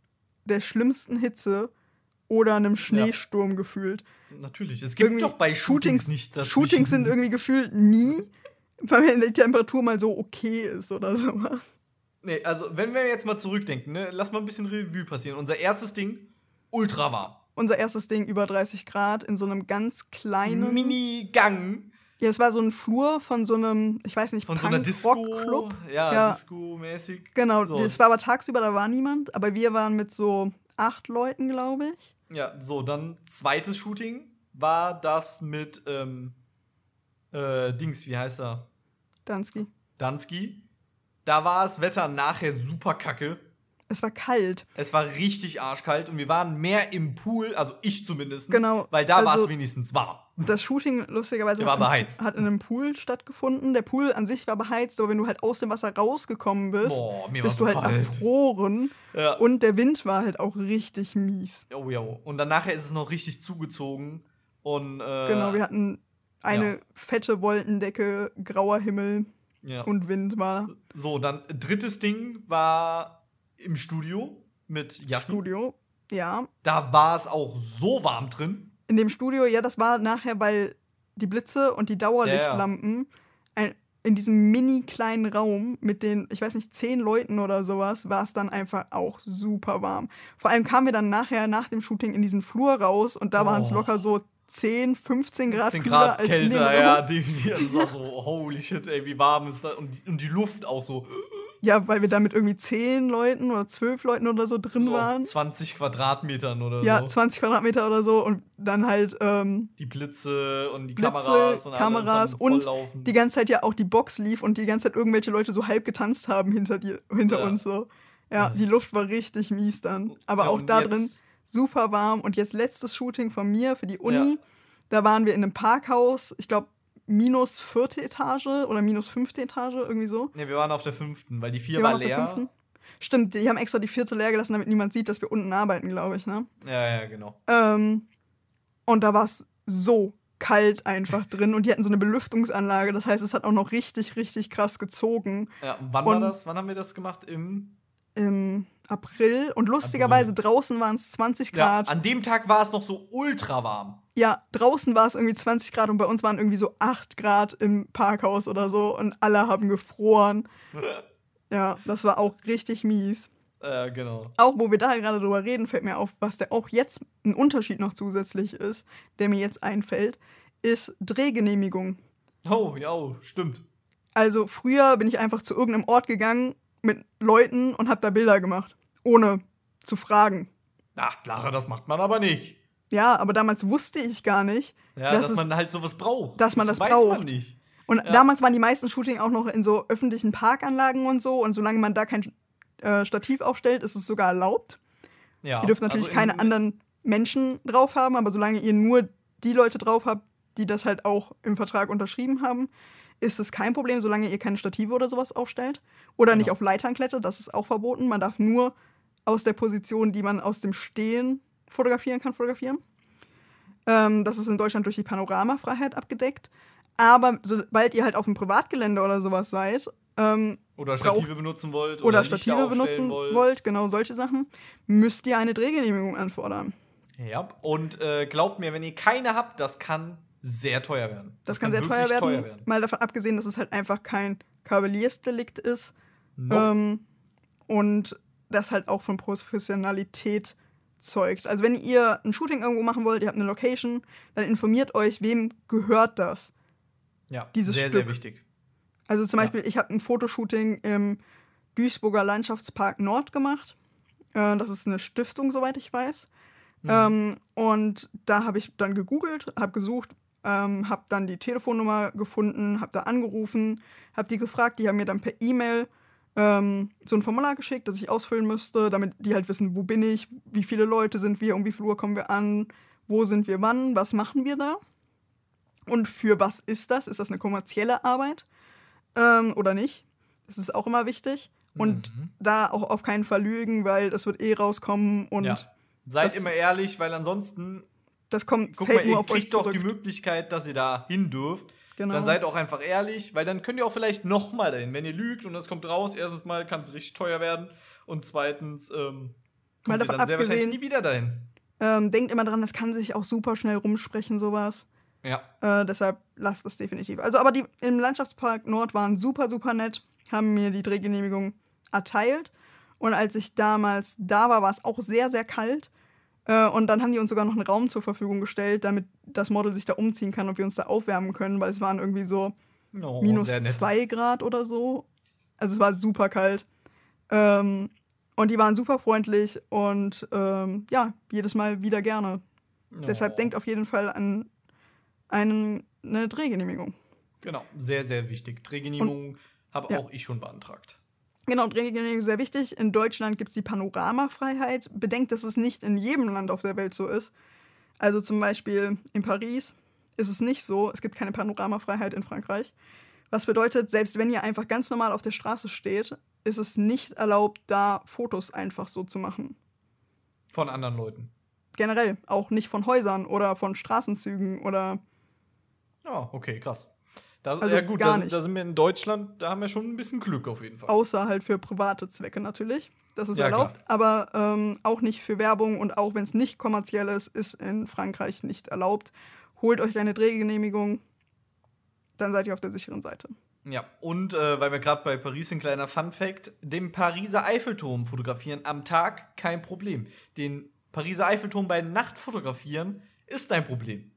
der schlimmsten Hitze oder einem Schneesturm gefühlt. Natürlich. Es gibt Irgendwie doch bei Shootings, nicht das. Shootings sind irgendwie gefühlt nie, [LAUGHS] weil die Temperatur mal so okay ist oder sowas. Nee, also, wenn wir jetzt mal zurückdenken, ne, lass mal ein bisschen Revue passieren. Unser erstes Ding, ultra warm. Unser erstes Ding über 30 Grad in so einem ganz kleinen. Mini-Gang Ja, es war so ein Flur von so einem, ich weiß nicht, von so einer. Disco. Ja, Ja. Disco-mäßig. Genau, So. es war aber tagsüber, da war niemand, aber wir waren mit so acht Leuten, glaube ich. Ja, so, dann zweites Shooting war das mit, ähm, äh, Dings, wie heißt er? Dansky. Dansky. Da war das Wetter nachher super kacke. Es war kalt. Es war richtig arschkalt und wir waren mehr im Pool, also ich zumindest. Genau, Weil da war also- es wenigstens warm. Das Shooting, lustigerweise, war hat, in- hat in einem Pool stattgefunden. Der Pool an sich war beheizt, aber wenn du halt aus dem Wasser rausgekommen bist, Boah, bist war du halt kalt. erfroren. Ja. Und der Wind war halt auch richtig mies. Oh ja. Und dann nachher ist es noch richtig zugezogen. Und, äh, Genau, wir hatten eine ja. fette Wolkendecke, grauer Himmel ja. und Wind war So, dann drittes Ding war im Studio mit Yassin. Studio. Ja, Da war es auch so warm drin. in dem Studio, ja, das war nachher, weil die Blitze und die Dauerlichtlampen ein, in diesem mini kleinen Raum mit den, ich weiß nicht, zehn Leuten oder sowas, war es dann einfach auch super warm. Vor allem kamen wir dann nachher nach dem Shooting in diesen Flur raus und da waren es Oh. locker so 10, 15 Grad 10 kühler Grad als kälter, ja, definitiv. Das war so, holy shit, ey, wie warm ist das? Und, die- und die Luft auch so. Ja, weil wir da mit irgendwie 10 Leuten oder 12 Leuten oder so drin so waren. 20 Quadratmetern oder Ja, so. 20 Quadratmeter oder so und dann halt ähm, Die Blitze und die Blitze, Kameras und Kameras und die ganze Zeit ja auch die Box lief und die ganze Zeit irgendwelche Leute so halb getanzt haben hinter dir, hinter Ja. uns so. Ja, Ja. die Luft war richtig mies dann. Aber Ja, auch da drin super warm. Und jetzt letztes Shooting von mir für die Uni. Da waren wir in einem Parkhaus, ich glaube minus vierte Etage oder minus fünfte Etage, irgendwie so. Ne, wir waren auf der fünften, weil die vier Wir war waren auf der leer. fünften. Stimmt, die haben extra die vierte leer gelassen, damit niemand sieht, dass wir unten arbeiten, glaube ich, ne? Ja, ja, genau. Ähm, und da war es so kalt einfach [LAUGHS] drin und die hatten so eine Belüftungsanlage. Das heißt, es hat auch noch richtig, richtig krass gezogen Ja, wann Und- war das? Wann haben wir das gemacht? Im. im April. Und lustigerweise draußen waren es 20 Ja, Grad. an dem Tag war es noch so ultra warm. Ja, draußen war es irgendwie 20 Grad und bei uns waren irgendwie so 8 Grad im Parkhaus oder so und alle haben gefroren. Ja, das war auch richtig mies. äh, genau. Auch wo wir da gerade drüber reden, fällt mir auf, was der auch jetzt ein Unterschied noch zusätzlich ist, der mir jetzt einfällt, ist Drehgenehmigung. Oh, ja, oh, stimmt. Also früher bin ich einfach zu irgendeinem Ort gegangen mit Leuten und habe da Bilder gemacht, ohne zu fragen. Ach, Lara, das macht man aber nicht. Ja, aber damals wusste ich gar nicht, Ja, Das dass ist- man halt sowas braucht. dass man das weiß braucht. man nicht. Und Ja. damals waren die meisten Shooting auch noch in so öffentlichen Parkanlagen und so. Und solange man da kein äh, Stativ aufstellt, ist es sogar erlaubt. Ja, ihr dürft natürlich also in- keine anderen Menschen drauf haben, aber solange ihr nur die Leute drauf habt, die das halt auch im Vertrag unterschrieben haben, ist es kein Problem, solange ihr keine Stative oder sowas aufstellt. Oder nicht Genau. auf Leitern klettert, das ist auch verboten. Man darf nur aus der Position, die man aus dem Stehen fotografieren kann, fotografieren. Ähm, das ist in Deutschland durch die Panoramafreiheit abgedeckt. Aber sobald ihr halt auf dem Privatgelände oder sowas seid, ähm, Oder braucht- Stative benutzen wollt. oder Lichter Stative benutzen wollt. genau solche Sachen, müsst ihr eine Drehgenehmigung anfordern. Ja, und äh, glaubt mir, wenn ihr keine habt, das kann sehr teuer werden. Das, kann, sehr teuer wirklich werden, Mal davon abgesehen, dass es halt einfach kein Kavaliersdelikt ist Nope. ähm, und das halt auch von Professionalität zeugt. Also wenn ihr ein Shooting irgendwo machen wollt, ihr habt eine Location, dann informiert euch, wem gehört das. ja, dieses sehr, sehr Stück. wichtig. Also zum Ja. Beispiel, ich habe ein Fotoshooting im Duisburger Landschaftspark Nord gemacht. Äh, das ist eine Stiftung, soweit ich weiß. Mhm. Ähm, und da habe ich dann gegoogelt, habe gesucht, ähm, habe dann die Telefonnummer gefunden, habe da angerufen, habe die gefragt, die haben mir dann per E-Mail ähm, so ein Formular geschickt, das ich ausfüllen müsste, damit die halt wissen, wo bin ich, wie viele Leute sind wir, um wie viel Uhr kommen wir an, wo sind wir wann, was machen wir da und für was ist das? Ist das eine kommerzielle Arbeit ähm, oder nicht? Das ist auch immer wichtig. Und Mhm. da auch auf keinen Fall lügen, weil das wird eh rauskommen und ja. Seid das- immer ehrlich, weil ansonsten, das kommt, guck fällt mal, nur ihr auf euch kriegt doch zurück. die Möglichkeit, dass ihr da hin dürft. Genau. Dann seid auch einfach ehrlich, weil dann könnt ihr auch vielleicht noch mal dahin. Wenn ihr lügt und das kommt raus, erstens mal kann es richtig teuer werden und zweitens ähm, Mal kommt ihr dann sehr wahrscheinlich nie wieder dahin. ähm, denkt immer dran, das kann sich auch super schnell rumsprechen, sowas. Ja. Äh, deshalb lasst es definitiv. Also, aber die im Landschaftspark Nord waren super, super nett, haben mir die Drehgenehmigung erteilt. Und als ich damals da war, war es auch sehr, sehr kalt. Äh, und dann haben die uns sogar noch einen Raum zur Verfügung gestellt, damit das Model sich da umziehen kann und wir uns da aufwärmen können, weil es waren irgendwie so Oh, minus zwei Grad oder so. Also es war super kalt. Ähm, und die waren super freundlich und ähm, ja, jedes Mal wieder gerne. Deshalb Oh. denkt auf jeden Fall an einen, eine Drehgenehmigung. Genau, sehr, sehr wichtig. Drehgenehmigung habe Ja. auch ich schon beantragt. Genau, Drehgenehmigung ist sehr wichtig. In Deutschland gibt es die Panoramafreiheit. Bedenkt, dass es nicht in jedem Land auf der Welt so ist. Also zum Beispiel in Paris ist es nicht so. Es gibt keine Panoramafreiheit in Frankreich. Was bedeutet, selbst wenn ihr einfach ganz normal auf der Straße steht, ist es nicht erlaubt, da Fotos einfach so zu machen. Von anderen Leuten. Generell, auch nicht von Häusern oder von Straßenzügen oder Ja, okay, krass. Das, Also ja gut, gar da, nicht. da sind wir in Deutschland, da haben wir schon ein bisschen Glück auf jeden Fall. außer halt für private Zwecke natürlich. Das ist Ja, erlaubt, aber ähm, auch nicht für Werbung und auch wenn es nicht kommerziell ist, ist in Frankreich nicht erlaubt. Holt euch eine Drehgenehmigung, dann seid ihr auf der sicheren Seite. Ja, und äh, weil wir gerade bei Paris sind, kleiner Fun-Fact: Den Pariser Eiffelturm fotografieren am Tag kein Problem. Den Pariser Eiffelturm bei Nacht fotografieren ist ein Problem.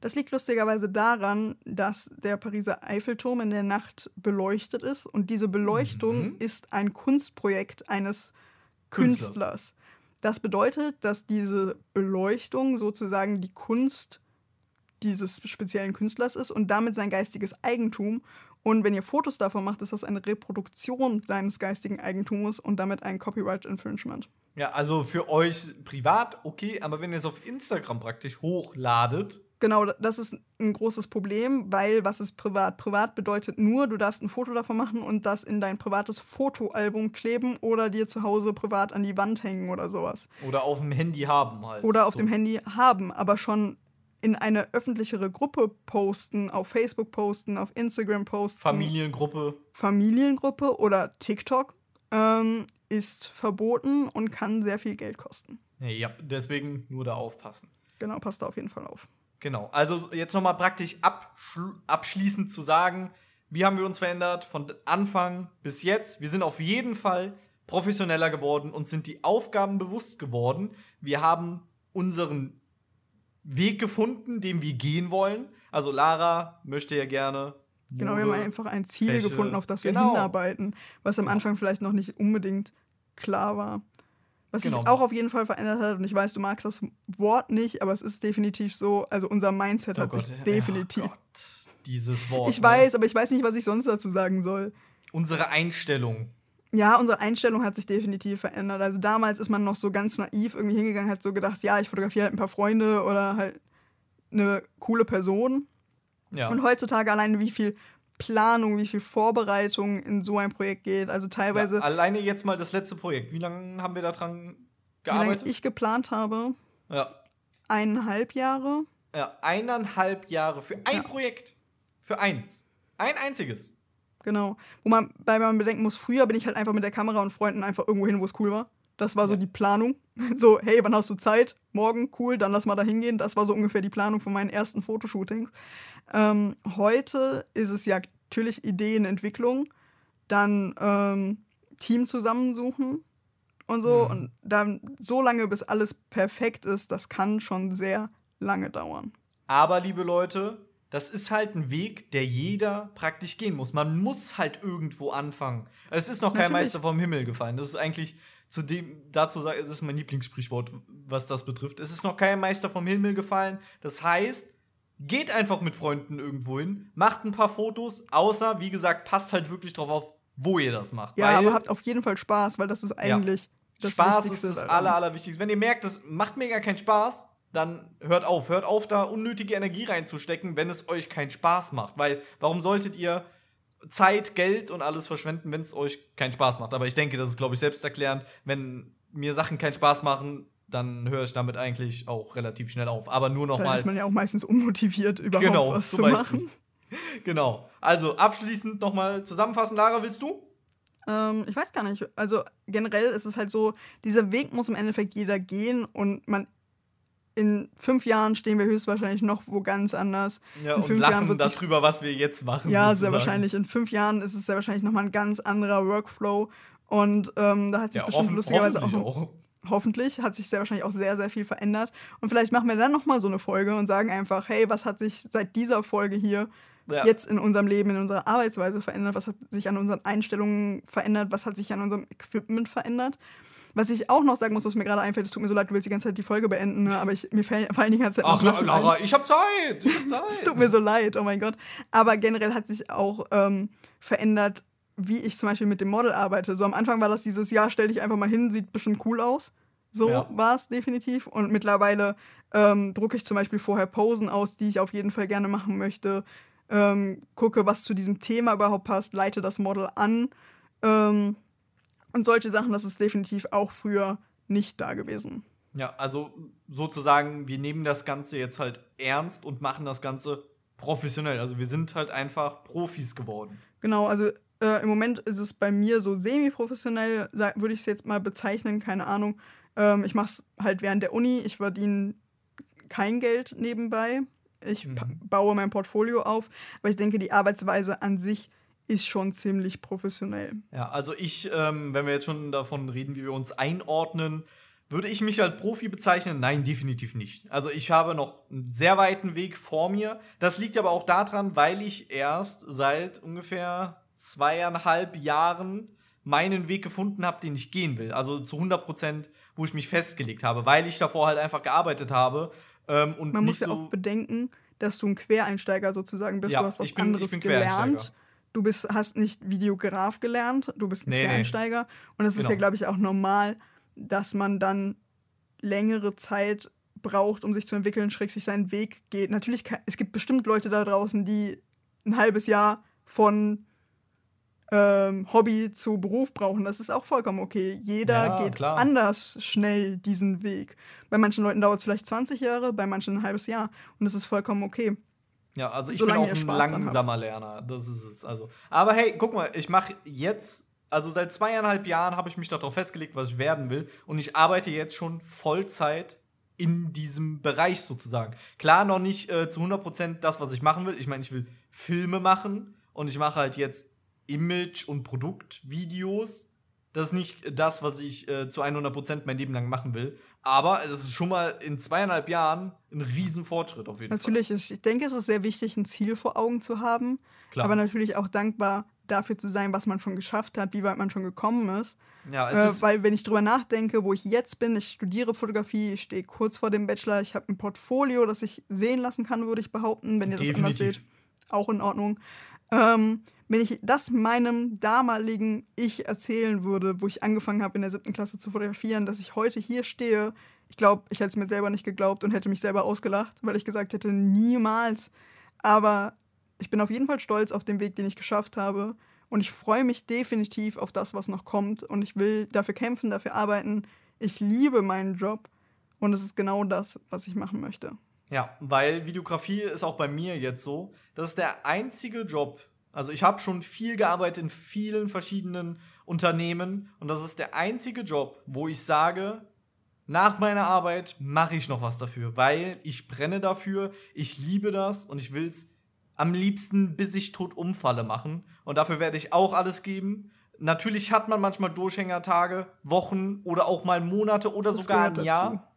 Das liegt lustigerweise daran, dass der Pariser Eiffelturm in der Nacht beleuchtet ist und diese Beleuchtung Mhm. ist ein Kunstprojekt eines Künstlers. Künstlers. Das bedeutet, dass diese Beleuchtung sozusagen die Kunst dieses speziellen Künstlers ist und damit sein geistiges Eigentum. Und wenn ihr Fotos davon macht, ist das eine Reproduktion seines geistigen Eigentums und damit ein Copyright Infringement. Ja, also für euch privat okay, aber wenn ihr es auf Instagram praktisch hochladet, Genau, das ist ein großes Problem, weil was ist privat? Privat bedeutet nur, du darfst ein Foto davon machen und das in dein privates Fotoalbum kleben oder dir zu Hause privat an die Wand hängen oder sowas. oder auf dem Handy haben halt. Oder auf So. dem Handy haben, aber schon in eine öffentlichere Gruppe posten, auf Facebook posten, auf Instagram posten. Familiengruppe. Familiengruppe oder TikTok ähm, ist verboten und kann sehr viel Geld kosten. Ja, deswegen nur da aufpassen. Genau, passt da auf jeden Fall auf. Genau. Also jetzt noch mal praktisch abschl abschließend zu sagen, wie haben wir uns verändert von Anfang bis jetzt? Wir sind auf jeden Fall professioneller geworden und sind die Aufgaben bewusst geworden. Wir haben unseren Weg gefunden, den wir gehen wollen. Also Lara möchte ja gerne. Genau, wir haben einfach ein Ziel Fläche. gefunden, auf das wir Genau. hinarbeiten, was am Anfang vielleicht noch nicht unbedingt klar war. Was Genau. sich auch auf jeden Fall verändert hat, und ich weiß, du magst das Wort nicht, aber es ist definitiv so, also unser Mindset Oh hat Gott, sich definitiv. Oh Gott, dieses Wort. ich ne? weiß, aber ich weiß nicht, was ich sonst dazu sagen soll. Unsere Einstellung. Ja, unsere Einstellung hat sich definitiv verändert. Also damals ist man noch so ganz naiv irgendwie hingegangen, hat so gedacht, ja, ich fotografiere halt ein paar Freunde oder halt eine coole Person. Ja. Und heutzutage alleine wie viel Planung, wie viel Vorbereitung in so ein Projekt geht. Also teilweise, ja, alleine jetzt mal das letzte Projekt. Wie lange haben wir da dran wie lange gearbeitet? ich geplant habe, ja. eineinhalb Jahre. ja, eineinhalb Jahre für ein Ja. Projekt. Für eins. Ein einziges. Genau. Wo man, bei man bedenken muss, früher bin ich halt einfach mit der Kamera und Freunden einfach irgendwo hin, wo es cool war. Das war so die Planung. So, hey, wann hast du Zeit? Morgen, cool, dann lass mal da hingehen. Das war so ungefähr die Planung von meinen ersten Fotoshootings. Ähm, heute ist es ja natürlich Ideenentwicklung, dann ähm, Team zusammensuchen und so. Mhm. Und dann so lange, bis alles perfekt ist, das kann schon sehr lange dauern. Aber, liebe Leute, das ist halt ein Weg, der jeder praktisch gehen muss. Man muss halt irgendwo anfangen. Es ist noch kein Natürlich. Meister vom Himmel gefallen. Das ist eigentlich zu dem, dazu sagen, das ist mein Lieblingssprichwort, was das betrifft. Es ist noch kein Meister vom Himmel gefallen. Das heißt, geht einfach mit Freunden irgendwo hin, macht ein paar Fotos, außer, wie gesagt, passt halt wirklich drauf auf, wo ihr das macht. Ja, aber habt auf jeden Fall Spaß, weil das ist eigentlich das Spaß ist das aller, allerwichtigste. Wenn ihr merkt, das macht mir gar keinen Spaß, dann hört auf. Hört auf, da unnötige Energie reinzustecken, wenn es euch keinen Spaß macht. Weil, warum solltet ihr Zeit, Geld und alles verschwenden, wenn es euch keinen Spaß macht? Aber ich denke, das ist, glaube ich, selbsterklärend. Wenn mir Sachen keinen Spaß machen, dann höre ich damit eigentlich auch relativ schnell auf. Aber nur noch Dann mal ist man ja auch meistens unmotiviert, überhaupt Genau, was zu Beispiel. machen. [LAUGHS] Genau. Also abschließend noch mal zusammenfassen. Lara, willst du? Ähm, ich weiß gar nicht. Also generell ist es halt so, dieser Weg muss im Endeffekt jeder gehen und man in fünf Jahren stehen wir höchstwahrscheinlich noch wo ganz anders. Ja, in und fünf Jahren lachen wird sich darüber, was wir jetzt machen. Ja, sehr sozusagen. wahrscheinlich. In fünf Jahren ist es sehr wahrscheinlich nochmal ein ganz anderer Workflow. Und ähm, da hat sich Ja, bestimmt lustigerweise auch, hoffentlich auch. hoffentlich hat sich sehr wahrscheinlich auch sehr, sehr viel verändert. Und vielleicht machen wir dann nochmal so eine Folge und sagen einfach, hey, was hat sich seit dieser Folge hier Ja. jetzt in unserem Leben, in unserer Arbeitsweise verändert? Was hat sich an unseren Einstellungen verändert? Was hat sich an unserem Equipment verändert? Was ich auch noch sagen muss, was mir gerade einfällt, es tut mir so leid, du willst die ganze Zeit die Folge beenden, ne? aber ich, mir fallen, fallen die ganze Zeit Ach, Sachen ein. Lara, ich hab Zeit. Ich hab [LAUGHS] Zeit. Es tut mir so leid, oh mein Gott. Aber generell hat sich auch ähm, verändert, wie ich zum Beispiel mit dem Model arbeite. So am Anfang war das dieses Jahr, stell dich einfach mal hin, sieht bestimmt cool aus. So Ja. war es definitiv. Und mittlerweile ähm, drucke ich zum Beispiel vorher Posen aus, die ich auf jeden Fall gerne machen möchte. Ähm, gucke, was zu diesem Thema überhaupt passt, leite das Model an. Ähm, und solche Sachen, das ist definitiv auch früher nicht da gewesen. Ja, also sozusagen, wir nehmen das Ganze jetzt halt ernst und machen das Ganze professionell. Also wir sind halt einfach Profis geworden. Genau, also äh, im Moment ist es bei mir so semi-professionell, würde ich es jetzt mal bezeichnen, keine Ahnung. Ähm, ich mache es halt während der Uni, ich verdiene kein Geld nebenbei. Ich Mhm. baue mein Portfolio auf, aber ich denke, die Arbeitsweise an sich ist schon ziemlich professionell. Ja, also ich, ähm, wenn wir jetzt schon davon reden, wie wir uns einordnen, würde ich mich als Profi bezeichnen? Nein, definitiv nicht. Also ich habe noch einen sehr weiten Weg vor mir. Das liegt aber auch daran, weil ich erst seit ungefähr zweieinhalb Jahren meinen Weg gefunden habe, den ich gehen will. Also zu 100 Prozent, wo ich mich festgelegt habe, weil ich davor halt einfach gearbeitet habe. Ähm, und Man muss ja so auch bedenken, dass du ein Quereinsteiger sozusagen bist. Ja, du hast was ich bin- anderes gelernt. Du bist, hast nicht Videograf gelernt, du bist ein Nee, nee. Quereinsteiger. Und es ist Genau. ja, glaube ich, auch normal, dass man dann längere Zeit braucht, um sich zu entwickeln, schräg sich seinen Weg geht. Natürlich, kann, es gibt bestimmt Leute da draußen, die ein halbes Jahr von ähm, Hobby zu Beruf brauchen. Das ist auch vollkommen okay. Jeder Ja, geht klar. anders schnell diesen Weg. Bei manchen Leuten dauert es vielleicht 20 Jahre, bei manchen ein halbes Jahr. Und das ist vollkommen okay. Ja, also ich Solange bin auch ein langsamer Lerner. Das ist es. Also. Aber hey, guck mal, ich mache jetzt, also seit zweieinhalb Jahren habe ich mich darauf festgelegt, was ich werden will. Und ich arbeite jetzt schon Vollzeit in diesem Bereich sozusagen. Klar, noch nicht äh, zu 100% das, was ich machen will. Ich meine, ich will Filme machen und ich mache halt jetzt Image- und Produktvideos. Das ist nicht das, was ich äh, zu 100% mein Leben lang machen will. Aber es ist schon mal in zweieinhalb Jahren ein Riesenfortschritt auf jeden Fall. Natürlich, ist, ich denke, es ist sehr wichtig, ein Ziel vor Augen zu haben. Klar. Aber natürlich auch dankbar dafür zu sein, was man schon geschafft hat, wie weit man schon gekommen ist. Ja, Äh, ist, weil wenn ich drüber nachdenke, wo ich jetzt bin, ich studiere Fotografie, ich stehe kurz vor dem Bachelor, ich habe ein Portfolio, das ich sehen lassen kann, würde ich behaupten. Wenn ihr das anders Definitiv. seht, auch in Ordnung. Ähm, wenn ich das meinem damaligen Ich erzählen würde, wo ich angefangen habe in der siebten Klasse zu fotografieren, dass ich heute hier stehe, ich glaube, ich hätte es mir selber nicht geglaubt und hätte mich selber ausgelacht, weil ich gesagt hätte, niemals. Aber ich bin auf jeden Fall stolz auf den Weg, den ich geschafft habe. Und ich freue mich definitiv auf das, was noch kommt. Und ich will dafür kämpfen, dafür arbeiten. Ich liebe meinen Job. Und es ist genau das, was ich machen möchte. Ja, weil Videografie ist auch bei mir jetzt so. Das ist der einzige Job. Also ich habe schon viel gearbeitet in vielen verschiedenen Unternehmen und das ist der einzige Job, wo ich sage, nach meiner Arbeit mache ich noch was dafür, weil ich brenne dafür, ich liebe das und ich will es am liebsten bis ich tot umfalle machen und dafür werde ich auch alles geben. Natürlich hat man manchmal Durchhängertage, Wochen oder auch mal Monate oder Das sogar ein Jahr dazu.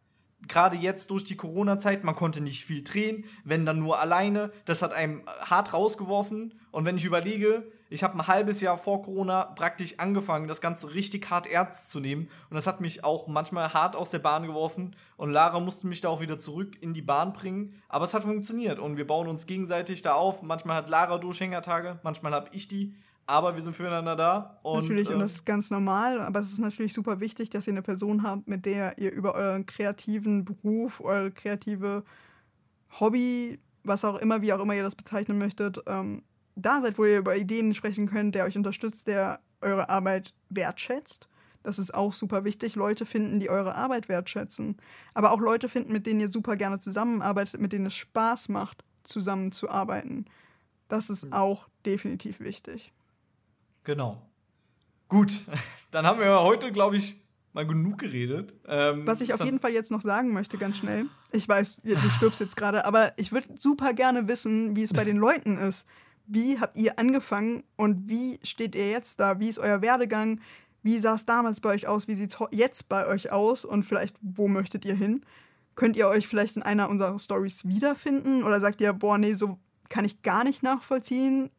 Gerade jetzt durch die Corona-Zeit, man konnte nicht viel drehen, wenn dann nur alleine. Das hat einem hart rausgeworfen. Und wenn ich überlege, ich habe ein halbes Jahr vor Corona praktisch angefangen, das Ganze richtig hart ernst zu nehmen. Und das hat mich auch manchmal hart aus der Bahn geworfen. Und Lara musste mich da auch wieder zurück in die Bahn bringen. Aber es hat funktioniert. Und wir bauen uns gegenseitig da auf. Manchmal hat Lara Durchhängertage, manchmal habe ich die aber wir sind füreinander da. Und, natürlich, und das ist ganz normal, aber es ist natürlich super wichtig, dass ihr eine Person habt, mit der ihr über euren kreativen Beruf, eure kreative Hobby, was auch immer, wie auch immer ihr das bezeichnen möchtet, ähm, da seid, wo ihr über Ideen sprechen könnt, der euch unterstützt, der eure Arbeit wertschätzt. Das ist auch super wichtig. Leute finden, die eure Arbeit wertschätzen. Aber auch Leute finden, mit denen ihr super gerne zusammenarbeitet, mit denen es Spaß macht, zusammenzuarbeiten. Das ist auch definitiv wichtig. Genau. Gut, [LAUGHS] dann haben wir heute, glaube ich, mal genug geredet. Ähm, Was ich auf jeden Fall jetzt noch sagen möchte, ganz schnell. Ich weiß, du stirbst jetzt gerade, aber ich würde super gerne wissen, wie es bei den Leuten ist. Wie habt ihr angefangen und wie steht ihr jetzt da? Wie ist euer Werdegang? Wie sah es damals bei euch aus? Wie sieht es jetzt bei euch aus? Und vielleicht, wo möchtet ihr hin? Könnt ihr euch vielleicht in einer unserer Stories wiederfinden? Oder sagt ihr, boah, nee, so kann ich gar nicht nachvollziehen?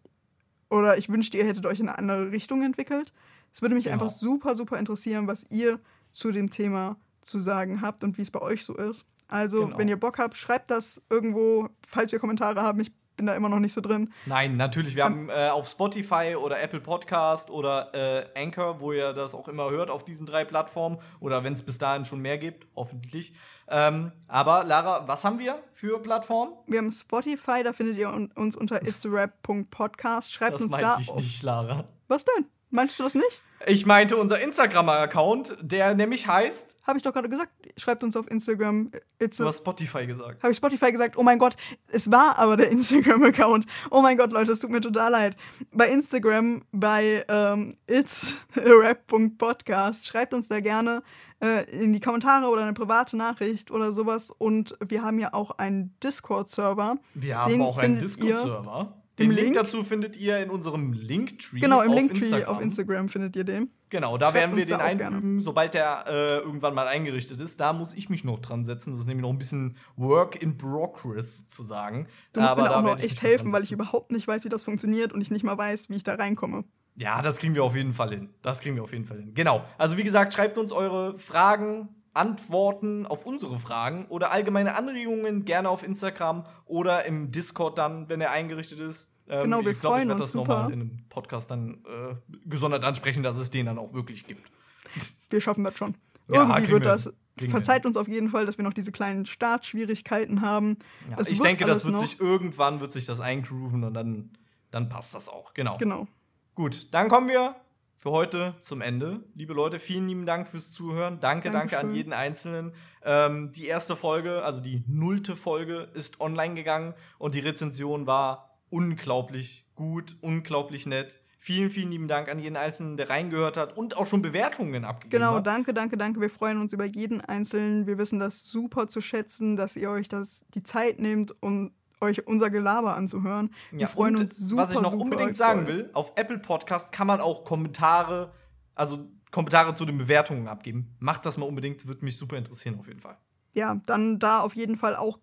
Oder ich wünschte, ihr hättet euch in eine andere Richtung entwickelt. Es würde mich genau. einfach super, super interessieren, was ihr zu dem Thema zu sagen habt und wie es bei euch so ist. Also, genau. wenn ihr Bock habt, schreibt das irgendwo, falls wir Kommentare haben. Ich bin da immer noch nicht so drin. Nein, natürlich. Wir ähm, haben äh, auf Spotify oder Apple Podcast oder äh, Anchor, wo ihr das auch immer hört, auf diesen drei Plattformen. Oder wenn es bis dahin schon mehr gibt, hoffentlich. Ähm, aber Lara, was haben wir für Plattformen? Wir haben Spotify, da findet ihr uns unter [LAUGHS] itsrap.podcast. Schreibt das uns da. Das ich nicht, Lara. Was denn? Meinst du das nicht? Ich meinte unser Instagram-Account, der nämlich heißt. Habe ich doch gerade gesagt. Schreibt uns auf Instagram. It's du hast Spotify gesagt. Habe ich Spotify gesagt? Oh mein Gott, es war aber der [LAUGHS] Instagram-Account. Oh mein Gott, Leute, es tut mir total leid. Bei Instagram, bei ähm, itsrap.podcast, schreibt uns da gerne äh, in die Kommentare oder eine private Nachricht oder sowas. Und wir haben ja auch einen Discord-Server. Wir haben auch einen Discord-Server. Den Link, Link, dazu findet ihr in unserem Linktree. Genau, im Linktree Instagram. auf Instagram findet ihr den. Genau, da Schreibt werden wir den einfügen, gerne. sobald der äh, irgendwann mal eingerichtet ist. Da muss ich mich noch dran setzen. Das ist nämlich noch ein bisschen Work in Progress sozusagen. Du musst Aber mir da auch noch echt helfen, weil ich überhaupt nicht weiß, wie das funktioniert und ich nicht mal weiß, wie ich da reinkomme. Ja, das kriegen wir auf jeden Fall hin. Das kriegen wir auf jeden Fall hin. Genau. Also wie gesagt, schreibt uns eure Fragen, Antworten auf unsere Fragen oder allgemeine Anregungen gerne auf Instagram oder im Discord dann, wenn er eingerichtet ist. Ähm, genau, wir ich glaub, freuen ich uns das super. in einem Podcast dann äh, gesondert ansprechen, dass es den dann auch wirklich gibt. [LAUGHS] Wir schaffen das schon. Ja, Irgendwie wird das. Verzeiht uns auf jeden Fall, dass wir noch diese kleinen Startschwierigkeiten haben. Ja, ich denke, das wird noch. sich irgendwann wird sich das eingrooven und dann, dann passt das auch. Genau. Genau. Gut, dann kommen wir für heute zum Ende. Liebe Leute, vielen lieben Dank fürs Zuhören. Danke, Dankeschön. danke an jeden Einzelnen. Ähm, die erste Folge, also die nullte Folge, ist online gegangen und die Rezension war unglaublich gut, unglaublich nett. Vielen, vielen lieben Dank an jeden Einzelnen, der reingehört hat und auch schon Bewertungen abgegeben genau, hat. Genau, danke, danke, danke. Wir freuen uns über jeden Einzelnen. Wir wissen das super zu schätzen, dass ihr euch das, die Zeit nehmt, um euch unser Gelaber anzuhören. Wir ja, freuen uns super. Was ich noch unbedingt sagen will, auf Apple Podcast kann man auch Kommentare, also Kommentare zu den Bewertungen abgeben. Macht das mal unbedingt, würde mich super interessieren auf jeden Fall. Ja, dann da auf jeden Fall auch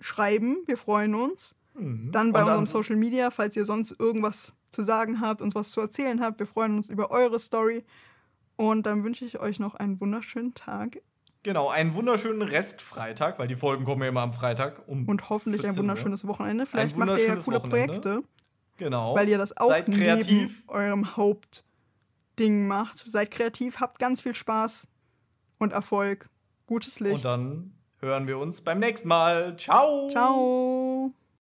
schreiben. Wir freuen uns. Mhm. Dann bei unserem Social Media, falls ihr sonst irgendwas zu sagen habt, uns was zu erzählen habt. Wir freuen uns über eure Story. Und dann wünsche ich euch noch einen wunderschönen Tag. Genau, einen wunderschönen Restfreitag, weil die Folgen kommen ja immer am Freitag. Um und hoffentlich ein wunderschönes Wochenende. Vielleicht macht ihr ja coole Wochenende. Projekte. Genau. Weil ihr das auch Seid kreativ. neben eurem Hauptding macht. Seid kreativ, habt ganz viel Spaß und Erfolg. Gutes Licht. Und dann hören wir uns beim nächsten Mal. Ciao. Ciao.